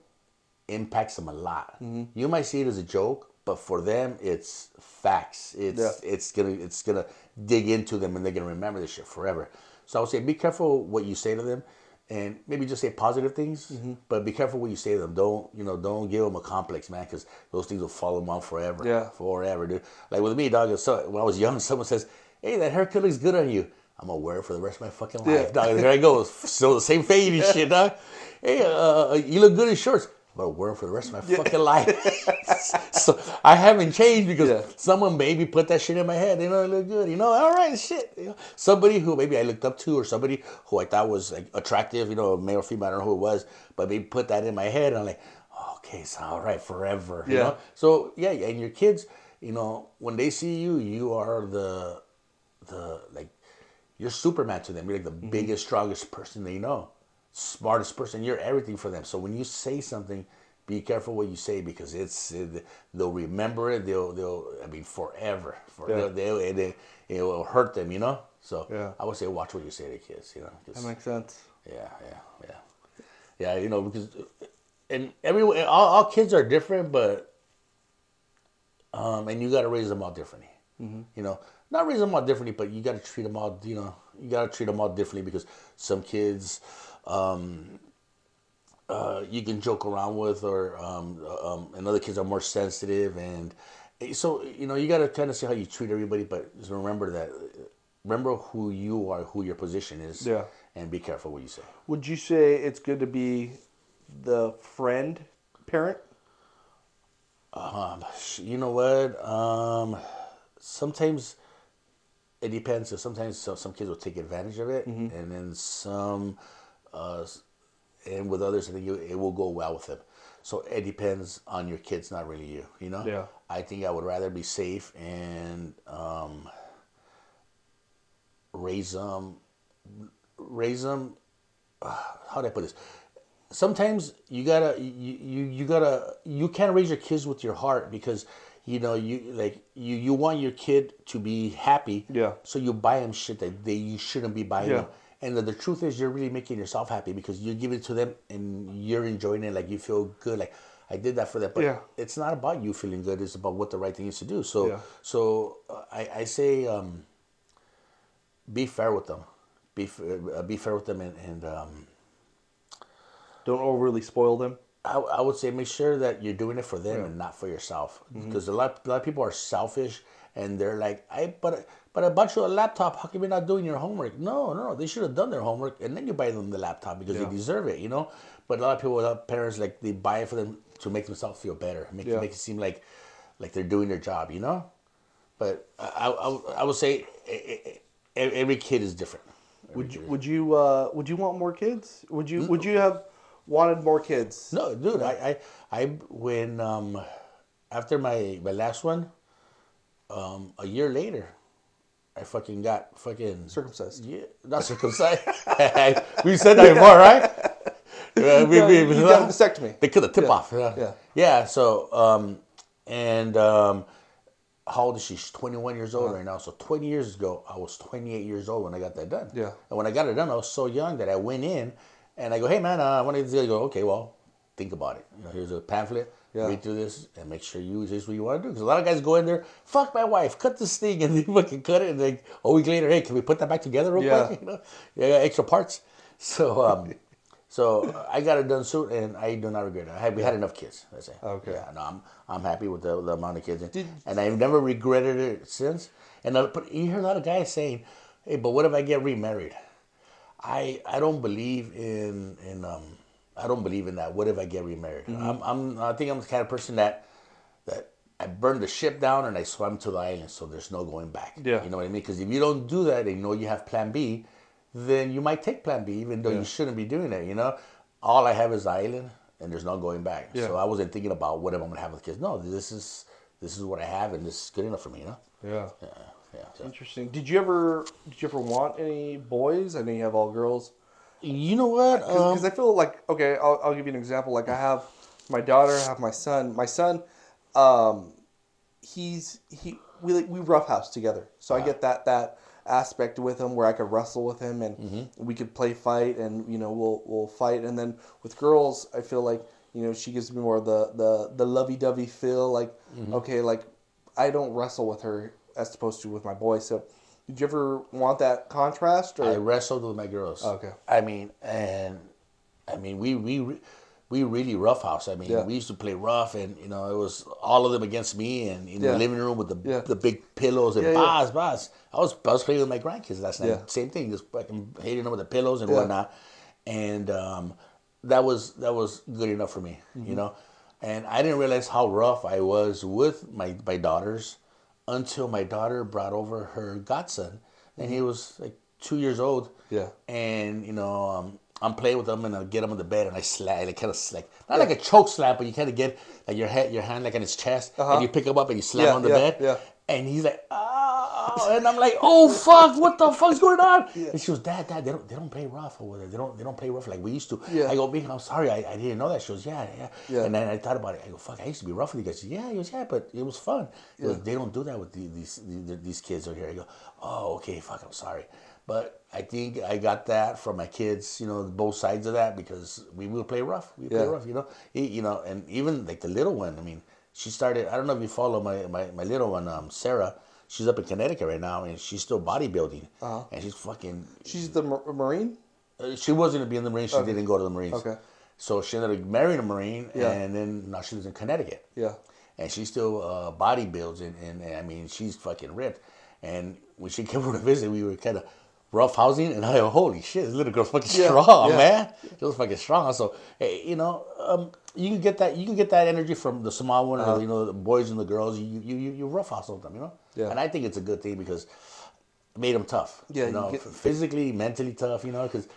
Speaker 1: impacts them a lot.
Speaker 2: Mm-hmm.
Speaker 1: You might see it as a joke, but for them, it's facts. It's
Speaker 2: Yeah.
Speaker 1: it's gonna it's gonna dig into them, and they're gonna remember this shit forever. So I would say, be careful what you say to them, and maybe just say positive things.
Speaker 2: Mm-hmm.
Speaker 1: But be careful what you say to them. Don't you know? Don't give them a complex, man, because those things will follow them on forever.
Speaker 2: Yeah.
Speaker 1: forever, dude. Like with me, dog. So when I was young, someone says, "Hey, that haircut looks good on you." I'm gonna wear it for the rest of my fucking life,
Speaker 2: Yeah.
Speaker 1: dog. There I go, still the same fade and shit, dog. Hey, uh, you look good in shorts. I'm gonna wear them for the rest of my fucking life. so I haven't changed because
Speaker 2: Yeah.
Speaker 1: someone maybe put that shit in my head. You know, I look good. You know, all right, shit. You know, somebody who maybe I looked up to, or somebody who I thought was like attractive. You know, male or female. I don't know who it was, but maybe put that in my head. And I'm like, okay, it's all right forever. You
Speaker 2: Yeah.
Speaker 1: know? So yeah, and your kids, you know, when they see you, you are the the like you're Superman to them. You're like the biggest, strongest person they know, smartest person. You're everything for them. So when you say something, be careful what you say because it's it, they'll remember it. They'll they'll I mean forever. For,
Speaker 2: Yeah.
Speaker 1: they'll, they'll, it, will hurt them. You know. So
Speaker 2: Yeah.
Speaker 1: I would say watch what you say to kids. You know.
Speaker 2: That makes sense.
Speaker 1: yeah, yeah, yeah, yeah. You know because and every all, all kids are different, but um, and you got to raise them all differently. You know, not raise them all differently, but you got to treat them all. You know, you got to treat them all differently because some kids. Um, uh, you can joke around with, or um, um, and other kids are more sensitive, and so you know you got to kind of see how you treat everybody, but just remember that, remember who you are, who your position is,
Speaker 2: Yeah.
Speaker 1: and be careful what you say.
Speaker 2: Would you say it's good to be the friend parent?
Speaker 1: Um, you know what? Um, sometimes it depends. So sometimes so, some kids will take advantage of it,
Speaker 2: Mm-hmm.
Speaker 1: and then some, uh, and with others, I think you, it will go well with them. So it depends on your kids, not really you. You know.
Speaker 2: Yeah.
Speaker 1: I think I would rather be safe and um, raise them, raise them. how do I put this? sometimes you gotta you, you you gotta you can't raise your kids with your heart because you know you like you you want your kid to be happy
Speaker 2: Yeah.
Speaker 1: so you buy them shit that they you shouldn't be buying
Speaker 2: Yeah.
Speaker 1: them and the, the truth is you're really making yourself happy because you give it to them and you're enjoying it like you feel good like I did that for that but
Speaker 2: Yeah.
Speaker 1: it's not about you feeling good it's about what the right thing is to do so
Speaker 2: Yeah.
Speaker 1: so uh, I I say um, be fair with them be uh, be fair with them and, and um,
Speaker 2: Don't overly spoil them.
Speaker 1: I, I would say make sure that you're doing it for them and not for yourself. Because a lot, a lot of people are selfish and they're like I but but I bought you a laptop. How come you're not doing your homework? No no no. They should have done their homework and then you buy them the laptop because
Speaker 2: Yeah.
Speaker 1: they deserve it you know? But a lot of people of parents like they buy it for them to make themselves feel better make
Speaker 2: Yeah.
Speaker 1: make it seem like like they're doing their job you know? But I I, I would say every kid is different.
Speaker 2: Would you would you uh, would you want more kids? Would you would you have wanted more kids?
Speaker 1: No, dude, I, I, I, when um, after my my last one, um, a year later, I fucking got fucking
Speaker 2: Circumcised.
Speaker 1: Yeah, not circumcised. we said that before, right? Uh, we- we- we-
Speaker 2: a vasectomy.
Speaker 1: They cut the tip
Speaker 2: Yeah,
Speaker 1: off. Yeah.
Speaker 2: yeah.
Speaker 1: Yeah. So, um, and um, how old is she? She's 21 years old right now. So 20 years ago, I was 28 years old when I got that done.
Speaker 2: Yeah.
Speaker 1: And when I got it done, I was so young that I went in and I go, hey man, uh, I want to do. I go, okay, well, think about it. You know, here's a pamphlet.
Speaker 2: Yeah.
Speaker 1: Read through this and make sure you this is what you want to do. Because a lot of guys go in there, fuck my wife, cut this thing, and they fucking cut it. And like a week later, hey, can we put that back together real
Speaker 2: Yeah.
Speaker 1: quick? You know, yeah, extra parts. So, um, so I got it done soon, and I do not regret it. I had, we had enough kids. I say.
Speaker 2: Okay.
Speaker 1: Yeah, no, I'm I'm happy with the, the amount of kids,
Speaker 2: Did-
Speaker 1: and I've never regretted it since. And I, but you hear a lot of guys saying, "Hey, but what if I get remarried?" I I don't believe in in um I don't believe in that. What if I get remarried?
Speaker 2: Mm-hmm.
Speaker 1: I'm I'm I think I'm the kind of person that that I burned the ship down and I swam to the island, so there's no going back.
Speaker 2: Yeah.
Speaker 1: you know what I mean? Because if you don't do that, and you know you have Plan B, then you might take Plan B, even though
Speaker 2: Yeah.
Speaker 1: you shouldn't be doing it. You know, all I have is the island, and there's no going back.
Speaker 2: Yeah.
Speaker 1: So I wasn't thinking about what if I'm gonna have with kids. No, this is this is what I have, and this is good enough for me. You know?
Speaker 2: Yeah.
Speaker 1: Yeah, yeah. So.
Speaker 2: Interesting. Did you ever did you ever want any boys? I know you have all girls.
Speaker 1: You know what? Um,
Speaker 2: Because I feel like okay, I'll, I'll give you an example. Like I have my daughter, I have my son. My son, um, he's he we like, we roughhouse together, so I get that that aspect with him where I could wrestle with him and we could play fight and you know we'll we'll fight. And then with girls, I feel like You know, she gives me more of the the the lovey dovey feel. Like,
Speaker 1: Mm-hmm.
Speaker 2: okay, like I don't wrestle with her as opposed to with my boy. So, did you ever want that contrast? Or
Speaker 1: I wrestled with my girls.
Speaker 2: Okay.
Speaker 1: I mean, and I mean, we we we really roughhouse. I mean,
Speaker 2: Yeah.
Speaker 1: we used to play rough, and you know, it was all of them against me, and in
Speaker 2: Yeah.
Speaker 1: the living room with the
Speaker 2: Yeah.
Speaker 1: the big pillows and
Speaker 2: Yeah,
Speaker 1: bas bas. I was I was playing with my grandkids last night. Same thing, just fucking hitting them with the pillows and whatnot, and um, that was that was good enough for me,
Speaker 2: Mm-hmm.
Speaker 1: you know. And I didn't realize how rough I was with my my daughters until my daughter brought over her godson, and he was like two years old.
Speaker 2: Mm-hmm. Yeah.
Speaker 1: And you know, um, I'm playing with him, and I get him in the bed, and I slap, like kind of like not like a choke slap, but you kind of get like your head, your hand like in his chest,
Speaker 2: Uh-huh.
Speaker 1: and you pick him up and you slam
Speaker 2: Yeah,
Speaker 1: him on the
Speaker 2: yeah,
Speaker 1: bed.
Speaker 2: yeah.
Speaker 1: And he's like, oh, and I'm like, oh fuck, what the fuck's going on? And she goes, Dad, Dad, they don't, they don't play rough over there. They don't, they don't play rough like we used to.
Speaker 2: Yeah.
Speaker 1: I go, Big, I'm sorry, I, I didn't know that. She goes, yeah, yeah,
Speaker 2: Yeah.
Speaker 1: And then I thought about it. I go, fuck, I used to be rough with you guys. Yeah, he goes, yeah, but it was fun. He goes, they don't do that with the, these, these these kids over here. I go, oh, okay, fuck, I'm sorry. But I think I got that from my kids, you know, both sides of that because we will play rough. We play rough, you know. You know, and even like the little one. I mean, she started. I don't know if you follow my my, my little one, um, Sarah. She's up in Connecticut right now, and she's still bodybuilding,
Speaker 2: Uh-huh.
Speaker 1: and she's fucking.
Speaker 2: she's the mar- marine.
Speaker 1: uh, She was to be in the marine. She
Speaker 2: Okay.
Speaker 1: didn't go to the Marines.
Speaker 2: Okay.
Speaker 1: So she ended up marrying a Marine,
Speaker 2: Yeah.
Speaker 1: and then now she lives in Connecticut
Speaker 2: Yeah.
Speaker 1: and she still uh, and, and, and I mean she's fucking ripped. And when she came over to visit, we were kind of rough housing, and I go, holy shit, this little girl's fucking
Speaker 2: Yeah,
Speaker 1: strong,
Speaker 2: yeah.
Speaker 1: man. She was fucking strong. So hey, you know, um, you can get that you can get that energy from the small one, or, you know, the boys and the girls. You you you, you rough house with them, you know.
Speaker 2: Yeah.
Speaker 1: And I think it's a good thing because it made them tough.
Speaker 2: Yeah,
Speaker 1: you
Speaker 2: you
Speaker 1: know,
Speaker 2: get-
Speaker 1: physically, mentally tough. You know, because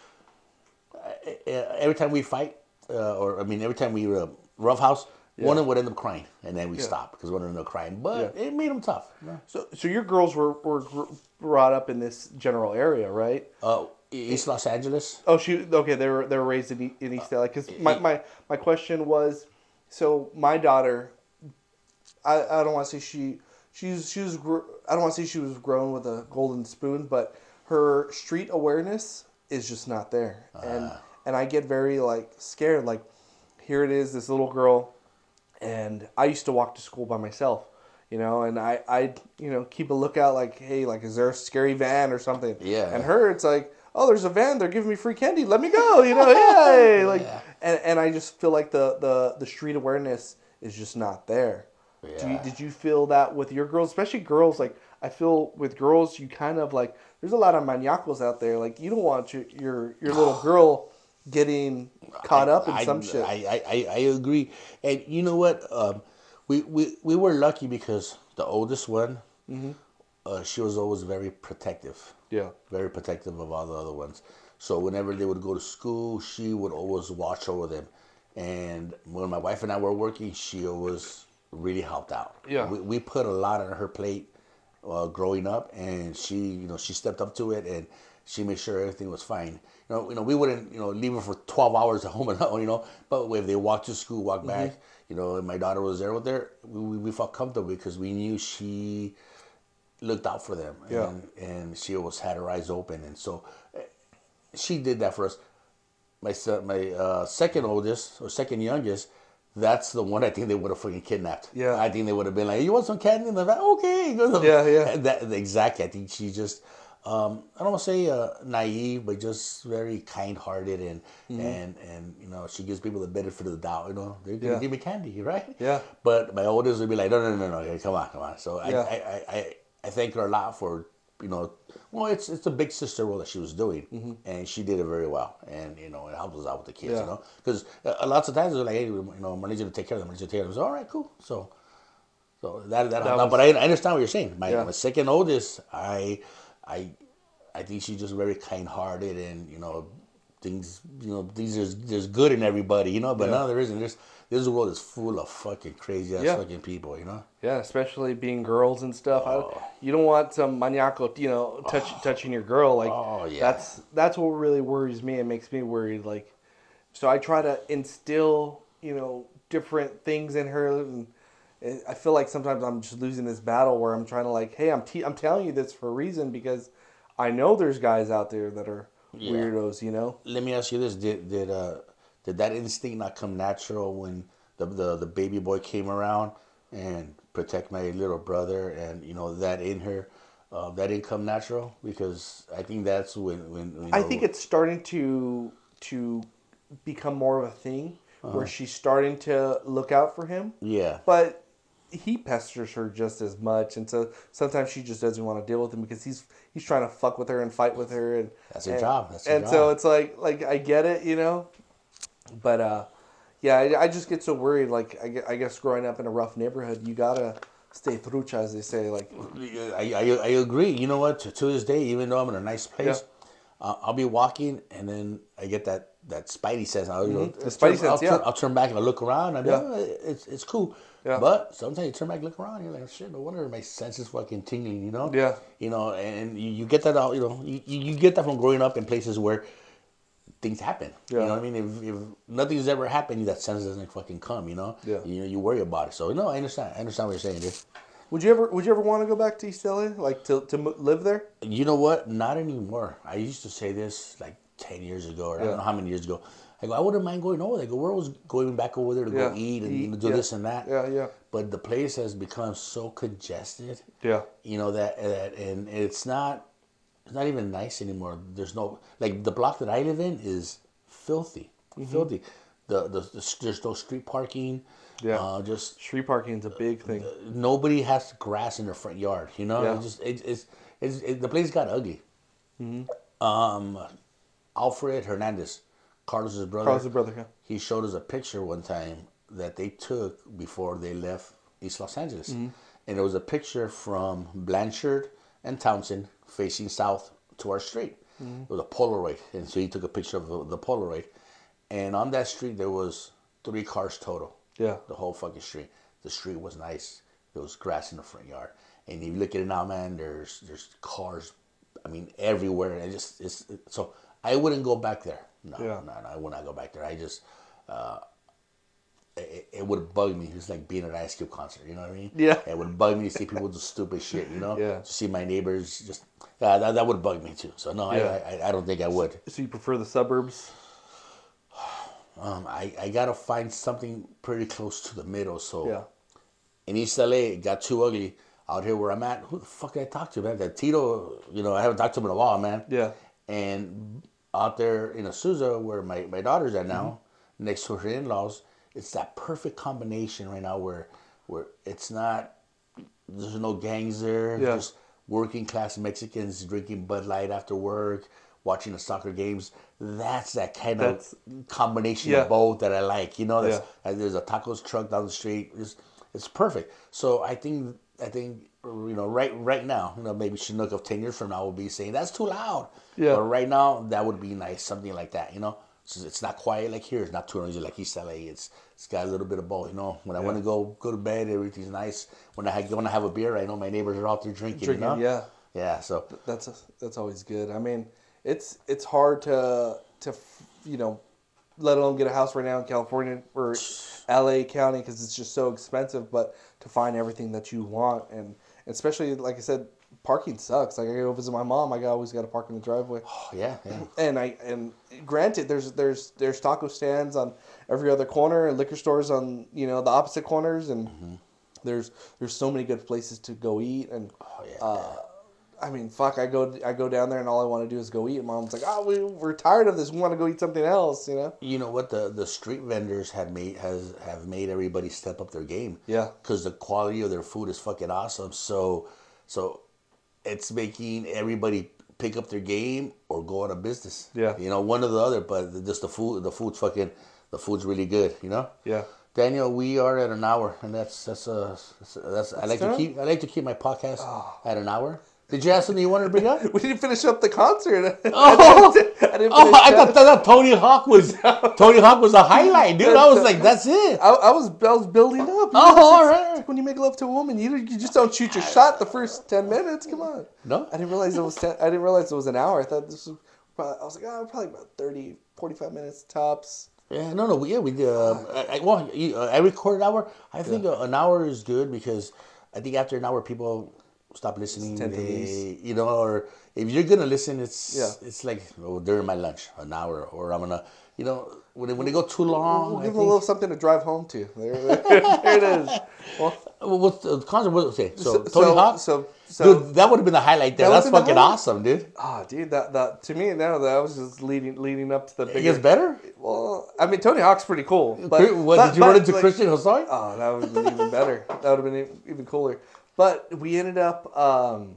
Speaker 1: every time we fight, uh, or I mean, every time we uh, roughhouse, one of them would end up crying, and then we
Speaker 2: Yeah.
Speaker 1: stop because one of them ended up crying. But
Speaker 2: Yeah.
Speaker 1: it made them tough. you know?
Speaker 2: So, so your girls were were brought up in this general area, right?
Speaker 1: Uh, East Los Angeles.
Speaker 2: Oh, she okay. They were they were raised in, in East LA. Because my, my my question was, so my daughter, I, I don't want to say she she's she was I don't want to say she was grown with a golden spoon, but her street awareness is just not there, and ah. and I get very like scared. Like here it is, this little girl, and I used to walk to school by myself. You know, and I, I, you know, keep a lookout. Like, hey, like, is there a scary van or something?
Speaker 1: Yeah.
Speaker 2: And her, it's like, oh, there's a van. They're giving me free candy. Let me go. You know, yay! Like,
Speaker 1: Yeah.
Speaker 2: and, and I just feel like the, the, the street awareness is just not there. Do you, did you feel that with your girls, especially girls? Like, I feel with girls, you kind of like, there's a lot of maniacos out there. Like, you don't want your your, your little girl getting caught up in
Speaker 1: I,
Speaker 2: some shit.
Speaker 1: I, I, I, I agree. And you know what? Um, we, we, we were lucky because the oldest one,
Speaker 2: Mm-hmm.
Speaker 1: uh, she was always very protective.
Speaker 2: yeah.
Speaker 1: very protective of all the other ones. So whenever they would go to school, she would always watch over them. And when my wife and I were working, she always really helped out.
Speaker 2: Yeah.
Speaker 1: we, we put a lot on her plate uh, growing up, and she, you know, she stepped up to it, and she made sure everything was fine. You know, you know, we wouldn't, you know, leave her for twelve hours at home alone, you know. But if they walked to school, walked
Speaker 2: Mm-hmm.
Speaker 1: back, you know, and my daughter was there with her, we, we, we felt comfortable because we knew she looked out for them
Speaker 2: Yeah.
Speaker 1: and, and she always had her eyes open and so eh, she did that for us my son, my uh, second oldest or second youngest that's the one I think they would have fucking kidnapped.
Speaker 2: Yeah.
Speaker 1: I think they would have been like, "You want some candy?" And they're like, "Okay."
Speaker 2: Yeah, yeah.
Speaker 1: That exactly. I think she just, um, I don't want to say uh, naive, but just very kind-hearted and
Speaker 2: Mm-hmm.
Speaker 1: and and you know, she gives people the benefit of the doubt. You know, they're gonna
Speaker 2: Yeah.
Speaker 1: give me candy, right?
Speaker 2: Yeah.
Speaker 1: But my oldest would be like, no, no, no, no, okay, come on, come on. So I,
Speaker 2: Yeah.
Speaker 1: I, I, I, I thank her a lot for, you know, well, it's it's a big sister role that she was doing, and she did it very well, and you know, it helped us out with the kids,
Speaker 2: Mm-hmm. Yeah.
Speaker 1: you know, because uh, lots of times they're like, hey, you know, Marlene's gonna take care of them, Marlene's gonna take care of them. So all right, cool. So, so that that, out.
Speaker 2: was-
Speaker 1: but I, I understand what you're saying. My,
Speaker 2: Yeah.
Speaker 1: my second oldest, I, I, I think she's just very kind-hearted, and you know, things, you know, things there's there's good in everybody, you know, but
Speaker 2: Yeah.
Speaker 1: no, there isn't. There's this world is full of fucking crazy ass
Speaker 2: Yeah.
Speaker 1: fucking people, you know.
Speaker 2: Yeah, especially being girls and stuff.
Speaker 1: Oh.
Speaker 2: I, you don't want some maniaco, you know, touch, oh. touching your girl. Like
Speaker 1: Oh, yeah.
Speaker 2: that's that's what really worries me and makes me worried. Like, so I try to instill, you know, different things in her. And I feel like sometimes I'm just losing this battle where I'm trying to like, hey, I'm te- I'm telling you this for a reason because I know there's guys out there that are
Speaker 1: Yeah.
Speaker 2: weirdos. You know?
Speaker 1: Let me ask you this: Did did uh did that instinct not come natural when the the, the baby boy came around and protect my little brother and you know that in her uh, that didn't come natural because I think that's when when you
Speaker 2: I think it's starting to to become more of a thing
Speaker 1: Uh-huh.
Speaker 2: where she's starting to look out for him,
Speaker 1: yeah
Speaker 2: but he pesters her just as much, and so sometimes she just doesn't want to deal with him because he's he's trying to fuck with her and fight with her, and
Speaker 1: That's her
Speaker 2: and,
Speaker 1: job. That's her job.
Speaker 2: and so it's like like I get it, you know, but uh, yeah, I, I just get so worried. Like I, I guess growing up in a rough neighborhood, you gotta stay trucha, as they say. Like
Speaker 1: I, I, I agree. You know what? To, to this day, even though I'm in a nice place, uh, I'll be walking and then I get that, that spidey sense. I'll, you know,
Speaker 2: Mm-hmm. Spidey
Speaker 1: turn- I'll,
Speaker 2: yeah.
Speaker 1: turn, I'll turn back and I'll look around. And
Speaker 2: Yeah.
Speaker 1: yeah. it's, it's cool.
Speaker 2: Yeah.
Speaker 1: But sometimes you turn back, and look around, you're like, shit, no wonder my senses fucking tingling, you know?
Speaker 2: Yeah.
Speaker 1: You know, and you, you get that out, you know, you, you get that from growing up in places where things happen. You know what I mean? If, if nothing's ever happened, that sense doesn't fucking come, you know?
Speaker 2: Yeah.
Speaker 1: You know, you worry about it. So, no, I understand. I understand what you're saying, dude.
Speaker 2: Would you ever would you ever want to go back to East LA, like to to live there?
Speaker 1: You know what? Not anymore. I used to say this like ten years ago, or I don't know how many years ago. I go, I wouldn't mind going over there. I go, where was going back over there to
Speaker 2: Yeah.
Speaker 1: go eat and
Speaker 2: Eat,
Speaker 1: do
Speaker 2: yeah.
Speaker 1: this and that.
Speaker 2: Yeah, yeah,
Speaker 1: But the place has become so congested.
Speaker 2: yeah,
Speaker 1: You know that, that and it's not, it's not even nice anymore. There's no like the block that I live in is filthy,
Speaker 2: Mm-hmm.
Speaker 1: filthy. The, the the there's no street parking.
Speaker 2: Yeah.
Speaker 1: Uh, just
Speaker 2: Street parking is a big thing.
Speaker 1: nobody has grass in their front yard. You know,
Speaker 2: Yeah.
Speaker 1: it just it, it's, it's it, the place got ugly.
Speaker 2: Mm-hmm.
Speaker 1: Um, Alfred Hernandez, Carlos's brother.
Speaker 2: Carl's brother. Yeah.
Speaker 1: He showed us a picture one time that they took before they left East Los Angeles,
Speaker 2: Mm-hmm.
Speaker 1: and it was a picture from Blanchard and Townsend facing south to our street.
Speaker 2: Mm-hmm.
Speaker 1: It was a Polaroid, and so he took a picture of the- the Polaroid, and on that street there was three cars total
Speaker 2: Yeah.
Speaker 1: the whole fucking street. The street was nice. There was grass in the front yard. And if you look at it now, man, there's there's cars, I mean, everywhere. And it just it's so I wouldn't go back there. No,
Speaker 2: Yeah.
Speaker 1: no, no, I would not go back there. I just uh, it, it would bug me. It's like being at an Ice Cube concert. You know what I mean?
Speaker 2: Yeah.
Speaker 1: It would bug me to see people do stupid shit. You know?
Speaker 2: Yeah.
Speaker 1: To see my neighbors just yeah, that, that would bug me too. So no,
Speaker 2: Yeah.
Speaker 1: I, I I don't think I would.
Speaker 2: So you prefer the suburbs?
Speaker 1: Um, I I gotta find something pretty close to the middle. So
Speaker 2: Yeah.
Speaker 1: in East LA, it got too ugly. Out here where I'm at, who the fuck did I talk to, man? That Tito, you know, I haven't talked to him in a while, man.
Speaker 2: Yeah.
Speaker 1: And out there in Azusa, where my, my daughter's at now,
Speaker 2: Mm-hmm.
Speaker 1: next to her in laws, it's that perfect combination right now where where it's not, there's no gangs there,
Speaker 2: Yeah.
Speaker 1: just working class Mexicans drinking Bud Light after work, watching the soccer games. That's that kind
Speaker 2: That's-
Speaker 1: of combination
Speaker 2: Yeah.
Speaker 1: of both that I like. You know, that's,
Speaker 2: Yeah.
Speaker 1: there's a tacos truck down the street. It's, it's perfect. So I think I think you know right right now you know maybe Chinook of ten years from now will be saying that's too loud.
Speaker 2: Yeah.
Speaker 1: But right now that would be nice, something like that. You know, so it's not quiet like here. It's not too noisy like East LA. It's it's got a little bit of both. You know, when I want to go go to bed, everything's nice. When I want to have a beer, I know my neighbors are out there drinking.
Speaker 2: Drinking,
Speaker 1: you know?
Speaker 2: yeah.
Speaker 1: Yeah. So
Speaker 2: That's that's always good. I mean, it's it's hard to to you know, let alone get a house right now in California or L.A. County because it's just so expensive. But to find everything that you want and especially like I said, parking sucks. Like I go visit my mom, I always got to park in the driveway.
Speaker 1: oh, yeah, yeah.
Speaker 2: And I and granted, there's there's there's taco stands on every other corner and liquor stores on you know the opposite corners and there's there's so many good places to go eat and
Speaker 1: Oh yeah.
Speaker 2: uh, I mean, fuck, I go I go down there and all I want to do is go eat. And mom's like, oh, we, we're tired of this. We want to go eat something else, you know?
Speaker 1: You know what the the street vendors have made has have made everybody step up their game.
Speaker 2: Yeah.
Speaker 1: Because the quality of their food is fucking awesome. So so it's making everybody pick up their game or go out of business.
Speaker 2: Yeah.
Speaker 1: You know, one or the other, but just the food the food's fucking the food's really good, you know?
Speaker 2: Yeah.
Speaker 1: Daniel, we are at an hour, and that's that's uh that's, that's I like to keep I like to keep my podcast at an hour. Did you have something you wanted to bring up?
Speaker 2: We didn't finish up the concert.
Speaker 1: Oh,
Speaker 2: I didn't, I didn't
Speaker 1: oh! I
Speaker 2: that.
Speaker 1: thought, thought Tony Hawk was Tony Hawk was a highlight, dude. I was like, that's it.
Speaker 2: I, I was I was building up. You
Speaker 1: Oh,
Speaker 2: know,
Speaker 1: all
Speaker 2: like- When you make love to a woman, you you just don't shoot your shot the first ten minutes. Come on.
Speaker 1: No?
Speaker 2: I didn't realize it was 10, I didn't realize it was an hour. I thought this was. Probably, I was like, oh, probably about 30, 45 minutes tops.
Speaker 1: Yeah, no, no, we- yeah, we did. Um, I, I, well, you- uh, I record an hour. I think uh, an hour is good because I think after an hour, people stop listening. They, you know, or if you're gonna listen, it's
Speaker 2: Yeah.
Speaker 1: it's like oh, during my lunch, an hour, or I'm gonna, you know, when they, when they go too long.
Speaker 2: We'll
Speaker 1: I
Speaker 2: give them a little something to drive home to. There, there, it is. Well,
Speaker 1: Well, What's the concert? Was okay, so,
Speaker 2: so,
Speaker 1: Tony Hawk.
Speaker 2: so, so
Speaker 1: dude, that would have been the highlight there.
Speaker 2: That
Speaker 1: That's fucking
Speaker 2: the
Speaker 1: awesome, dude.
Speaker 2: Ah, dude, that that to me now that was just leading leading up to the
Speaker 1: It gets better.
Speaker 2: Well, I mean, Tony Hawk's pretty cool. But,
Speaker 1: what, did you
Speaker 2: but,
Speaker 1: run into
Speaker 2: like-
Speaker 1: Christian Hosoi?
Speaker 2: Oh, that would have been even better. That would have been even cooler. But we ended up. Um,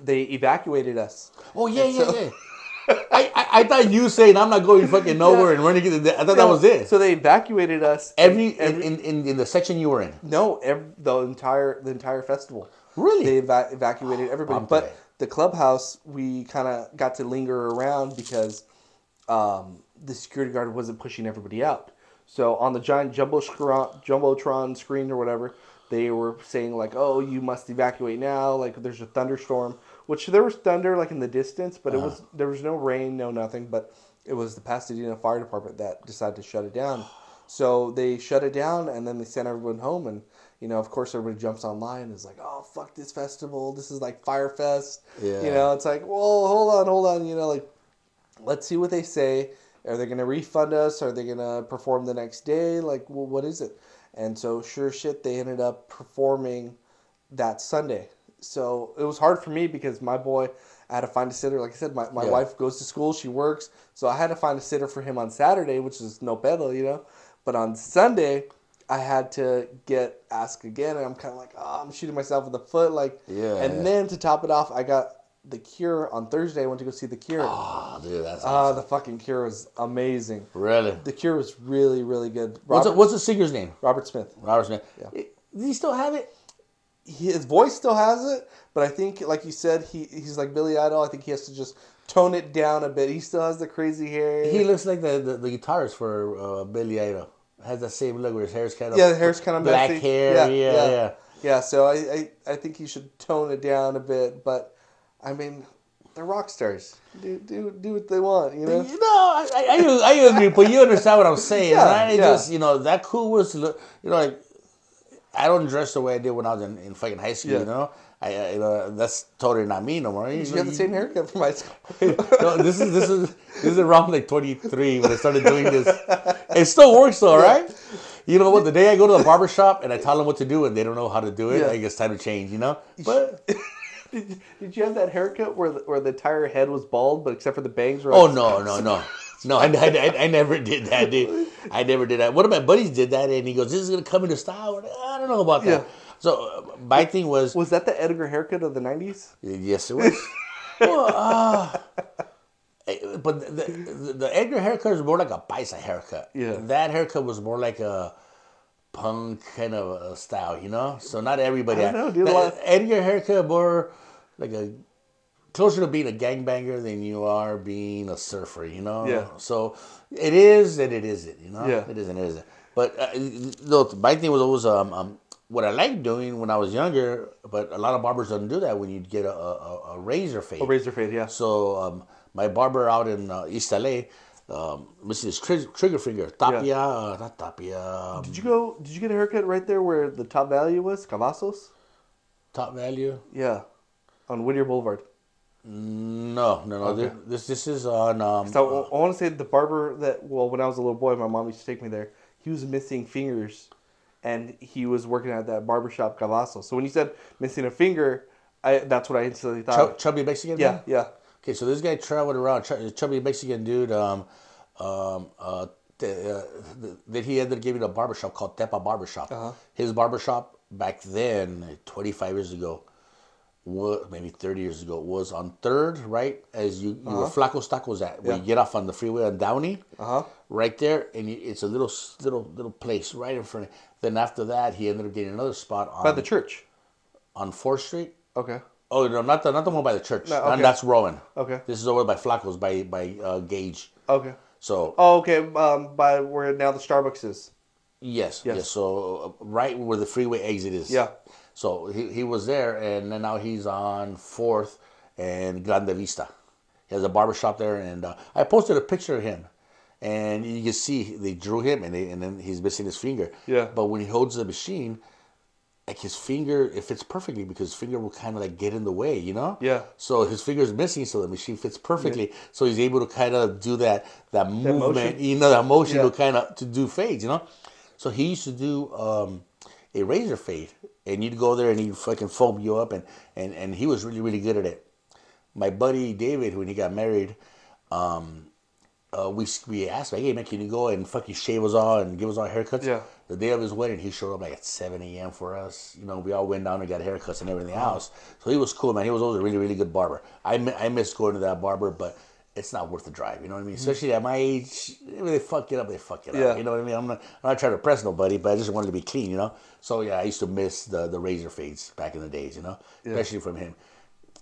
Speaker 2: they evacuated us.
Speaker 1: Oh yeah,
Speaker 2: And
Speaker 1: yeah,
Speaker 2: so-
Speaker 1: yeah. I, I I thought you saying I'm not going fucking nowhere and running. I thought that was it.
Speaker 2: So they evacuated us.
Speaker 1: every,
Speaker 2: every
Speaker 1: in, in, in the section you were in.
Speaker 2: no, every, the entire the entire festival.
Speaker 1: Really?
Speaker 2: They eva- evacuated everybody. But the clubhouse, we kind of got to linger around because um, the security guard wasn't pushing everybody out. So on the giant jumbo scr- jumbotron screen or whatever, they were saying like, "Oh, you must evacuate now." Like there's a thunderstorm, which there was thunder like in the distance, but
Speaker 1: Uh-huh.
Speaker 2: it was there was no rain, no nothing. But it was the Pasadena Fire Department that decided to shut it down. So they shut it down, and then they sent everyone home. And you know, of course, everybody jumps online and is like, "Oh, fuck this festival! This is like Fyre Fest."
Speaker 1: Yeah.
Speaker 2: You know, it's like, "Well, hold on, hold on." You know, like let's see what they say. Are they going to refund us? Are they going to perform the next day? Like, well, what is it? And so, sure shit, they ended up performing that Sunday. So it was hard for me because my boy, I had to find a sitter. Like I said, my, my
Speaker 1: Yeah.
Speaker 2: wife goes to school, she works. So I had to find a sitter for him on Saturday, which is no pedo, you know? But on Sunday, I had to get asked again. And I'm kind of like, oh, I'm shooting myself in the foot. Like,
Speaker 1: Yeah,
Speaker 2: And then to top it off, I got The Cure on Thursday. I went to go see The Cure.
Speaker 1: Oh, dude, that's
Speaker 2: Ah,
Speaker 1: awesome.
Speaker 2: the fucking Cure was amazing.
Speaker 1: really.
Speaker 2: The Cure was really, really good.
Speaker 1: What's the, what's the singer's name?
Speaker 2: Robert Smith.
Speaker 1: Robert Smith.
Speaker 2: Yeah.
Speaker 1: Does he still have it?
Speaker 2: His voice still has it, but I think, like you said, he he's like Billy Idol. I think he has to just tone it down a bit. He still has the crazy hair.
Speaker 1: He looks like the, the, the guitarist for uh, Billy Idol. Has that same look where his hair's kind of
Speaker 2: yeah, the hair's kind of
Speaker 1: black
Speaker 2: messy.
Speaker 1: hair. Yeah, yeah.
Speaker 2: yeah. Yeah, so I, I I think he should tone it down a bit. But I mean, they're rock stars. Do do do what they want, you know.
Speaker 1: No, I, I, I agree, but you understand what I'm saying.
Speaker 2: Yeah,
Speaker 1: right? It
Speaker 2: yeah.
Speaker 1: just, you know, that cool was, you know, like, I don't dress the way I did when I was in, in fucking high school,
Speaker 2: Yeah.
Speaker 1: you know? I, I, you know, that's totally not me no more.
Speaker 2: You got the same haircut from high school.
Speaker 1: no, this is this is this is around like 23 when I started doing this. It still works though, right? You know what? The day I go to the barber shop and I tell them what to do and they don't know how to do it,
Speaker 2: Yeah.
Speaker 1: I it's time to change. You know, but
Speaker 2: Did, did you have that haircut where the, where the entire head was bald, but except for the bangs were?
Speaker 1: oh
Speaker 2: like-
Speaker 1: no, no, no, no! I, I, I, never did that, dude. I never did that. One of my buddies did that, and he goes, "This is gonna come into style." I don't know about that.
Speaker 2: Yeah.
Speaker 1: So uh, my thing was,
Speaker 2: Was that the Edgar haircut of the nineties?
Speaker 1: yes, it was. well, uh, eh, but the, the, the Edgar haircut is more like a paisa haircut.
Speaker 2: Yeah.
Speaker 1: That haircut was more like a punk kind of a style, you know. So not everybody.
Speaker 2: I know, dude, a
Speaker 1: That-
Speaker 2: lot-
Speaker 1: Edgar haircut more like a closer to being a gangbanger than you are being a surfer, you know.
Speaker 2: Yeah.
Speaker 1: So it is and it isn't, you know.
Speaker 2: Yeah.
Speaker 1: It is and it isn't. But uh, look, my thing was always um, um what I liked doing when I was younger, but a lot of barbers don't do that when you get a, a, a razor fade.
Speaker 2: A razor fade, yeah.
Speaker 1: So um, my barber out in uh, East LA, um, missing his tri- trigger finger, Tapia, uh, not Tapia, um,
Speaker 2: Did you go? Did you get a haircut right there where the top value was Cavazos?
Speaker 1: top value.
Speaker 2: Yeah, on Whittier Boulevard.
Speaker 1: No, no, no.
Speaker 2: Okay.
Speaker 1: This this is on. Um,
Speaker 2: So I want to say the barber that well, when I was a little boy, my mom used to take me there. He was missing fingers, and he was working at that barbershop Cavazos. So when you said missing a finger, I that's what I instantly thought.
Speaker 1: chub- chubby Mexican.
Speaker 2: yeah,
Speaker 1: man?
Speaker 2: yeah.
Speaker 1: Okay, so this guy traveled around, ch- chubby Mexican dude. Um, um, uh, th- uh, th- that he ended up giving a barbershop called Tepa Barbershop.
Speaker 2: Uh-huh.
Speaker 1: His barbershop back then, 25 years ago, wa- maybe 30 years ago, was on Third, right as you, you where Flacos Tacos at, where
Speaker 2: Uh-huh. Yeah.
Speaker 1: you get off on the freeway on Downey.
Speaker 2: Uh huh.
Speaker 1: right there, and you, it's a little little little place right in front. of Then after that, he ended up getting another spot on
Speaker 2: By the church.
Speaker 1: on Fourth Street.
Speaker 2: Okay.
Speaker 1: Oh no, not the not the one by the church.
Speaker 2: No, okay.
Speaker 1: That's Rowan.
Speaker 2: Okay.
Speaker 1: This is over by Flacco's by by uh, Gage.
Speaker 2: Okay.
Speaker 1: So
Speaker 2: Oh, okay. Um, by where now the Starbucks is.
Speaker 1: yes, yes,
Speaker 2: Yes.
Speaker 1: So uh, right where the freeway exit is.
Speaker 2: Yeah.
Speaker 1: So he, he was there, and then now he's on Fourth and Grande Vista. He has a barber shop there, and uh, I posted a picture of him, and you can see they drew him, and they, and then he's missing his finger.
Speaker 2: Yeah.
Speaker 1: But when he holds the machine, like his finger, it fits perfectly because his finger will kind of like get in the way, you know.
Speaker 2: Yeah.
Speaker 1: So his finger is missing, so the machine fits perfectly. So he's able to kind of do that that movement,
Speaker 2: motion.
Speaker 1: you know, that motion
Speaker 2: Yeah.
Speaker 1: to kind of to do fades, you know. So he used to do um, a razor fade, and you'd go there and he'd fucking foam you up, and and and he was really really good at it. My buddy David, when he got married, um, uh, we we asked like, hey man, can you go and fucking shave us all and give us all haircuts?
Speaker 2: Yeah.
Speaker 1: The day of his wedding, he showed up like at seven a.m. for us. You know, we all went down and got haircuts and everything else. So he was cool, man. He was always a really really good barber. I I miss going to that barber, but. It's not worth the drive, you know what I mean. Especially at my age, if they fuck it up, they fuck it
Speaker 2: Mm-hmm. Yeah.
Speaker 1: up. You know what I mean. I'm not, I'm not trying to press nobody, but I just wanted to be clean, you know. So yeah, I used to miss the the razor fades back in the days, you know, especially from him.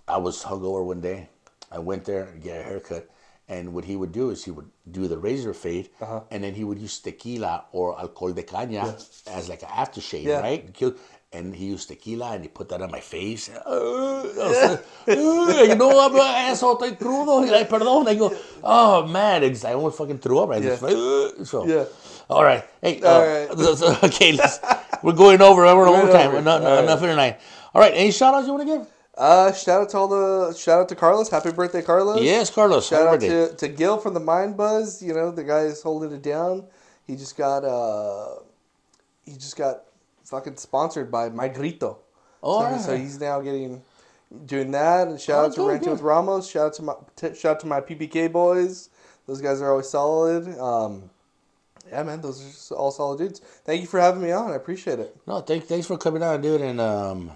Speaker 1: I was hungover one day. I went there to get a haircut, and what he would do is he would do the razor fade,
Speaker 2: Uh-huh.
Speaker 1: and then he would use tequila or alcohol de caña as like an aftershave,
Speaker 2: Yeah.
Speaker 1: right? And he used tequila, and he put that on my face. Uh, I was like, "Uh," you know, I'm an asshole, estoy crudo. Y like, perdón. I go, oh man, it's- I almost fucking threw up. Right
Speaker 2: Yeah.
Speaker 1: So,
Speaker 2: Yeah.
Speaker 1: All right. Hey.
Speaker 2: All
Speaker 1: uh,
Speaker 2: right.
Speaker 1: so- so- okay. Let's, we're going over. We're
Speaker 2: Going
Speaker 1: overtime.
Speaker 2: over. All right.
Speaker 1: enough for tonight. All right. Any shout outs you want to give?
Speaker 2: Uh, shout out to all the shout out to Carlos. Happy birthday, Carlos.
Speaker 1: Yes, Carlos.
Speaker 2: Shout
Speaker 1: happy
Speaker 2: out
Speaker 1: birthday.
Speaker 2: to, to Gil from the Mind Buzz. You know the guy is holding it down. He just got uh, he just got fucking sponsored by My Grito.
Speaker 1: Oh,
Speaker 2: so,
Speaker 1: right.
Speaker 2: so he's now getting doing that. And shout
Speaker 1: Oh,
Speaker 2: out to
Speaker 1: good,
Speaker 2: Ranting
Speaker 1: good.
Speaker 2: with Ramos. Shout out to my t- shout out to my PPK boys. Those guys are always solid. Um, yeah, man, those are just all solid dudes. Thank you for having me on. I appreciate it.
Speaker 1: No, thank, thanks for coming on, dude. And um,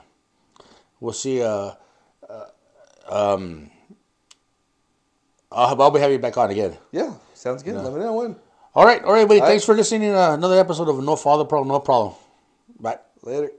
Speaker 1: we'll see. Uh, uh, um, I'll, I'll be having you back on again.
Speaker 2: Yeah, sounds good. Let me know when.
Speaker 1: All right, all right, buddy.
Speaker 2: All
Speaker 1: Thanks for listening to another episode of No Father Problem, No Problem.
Speaker 2: Later.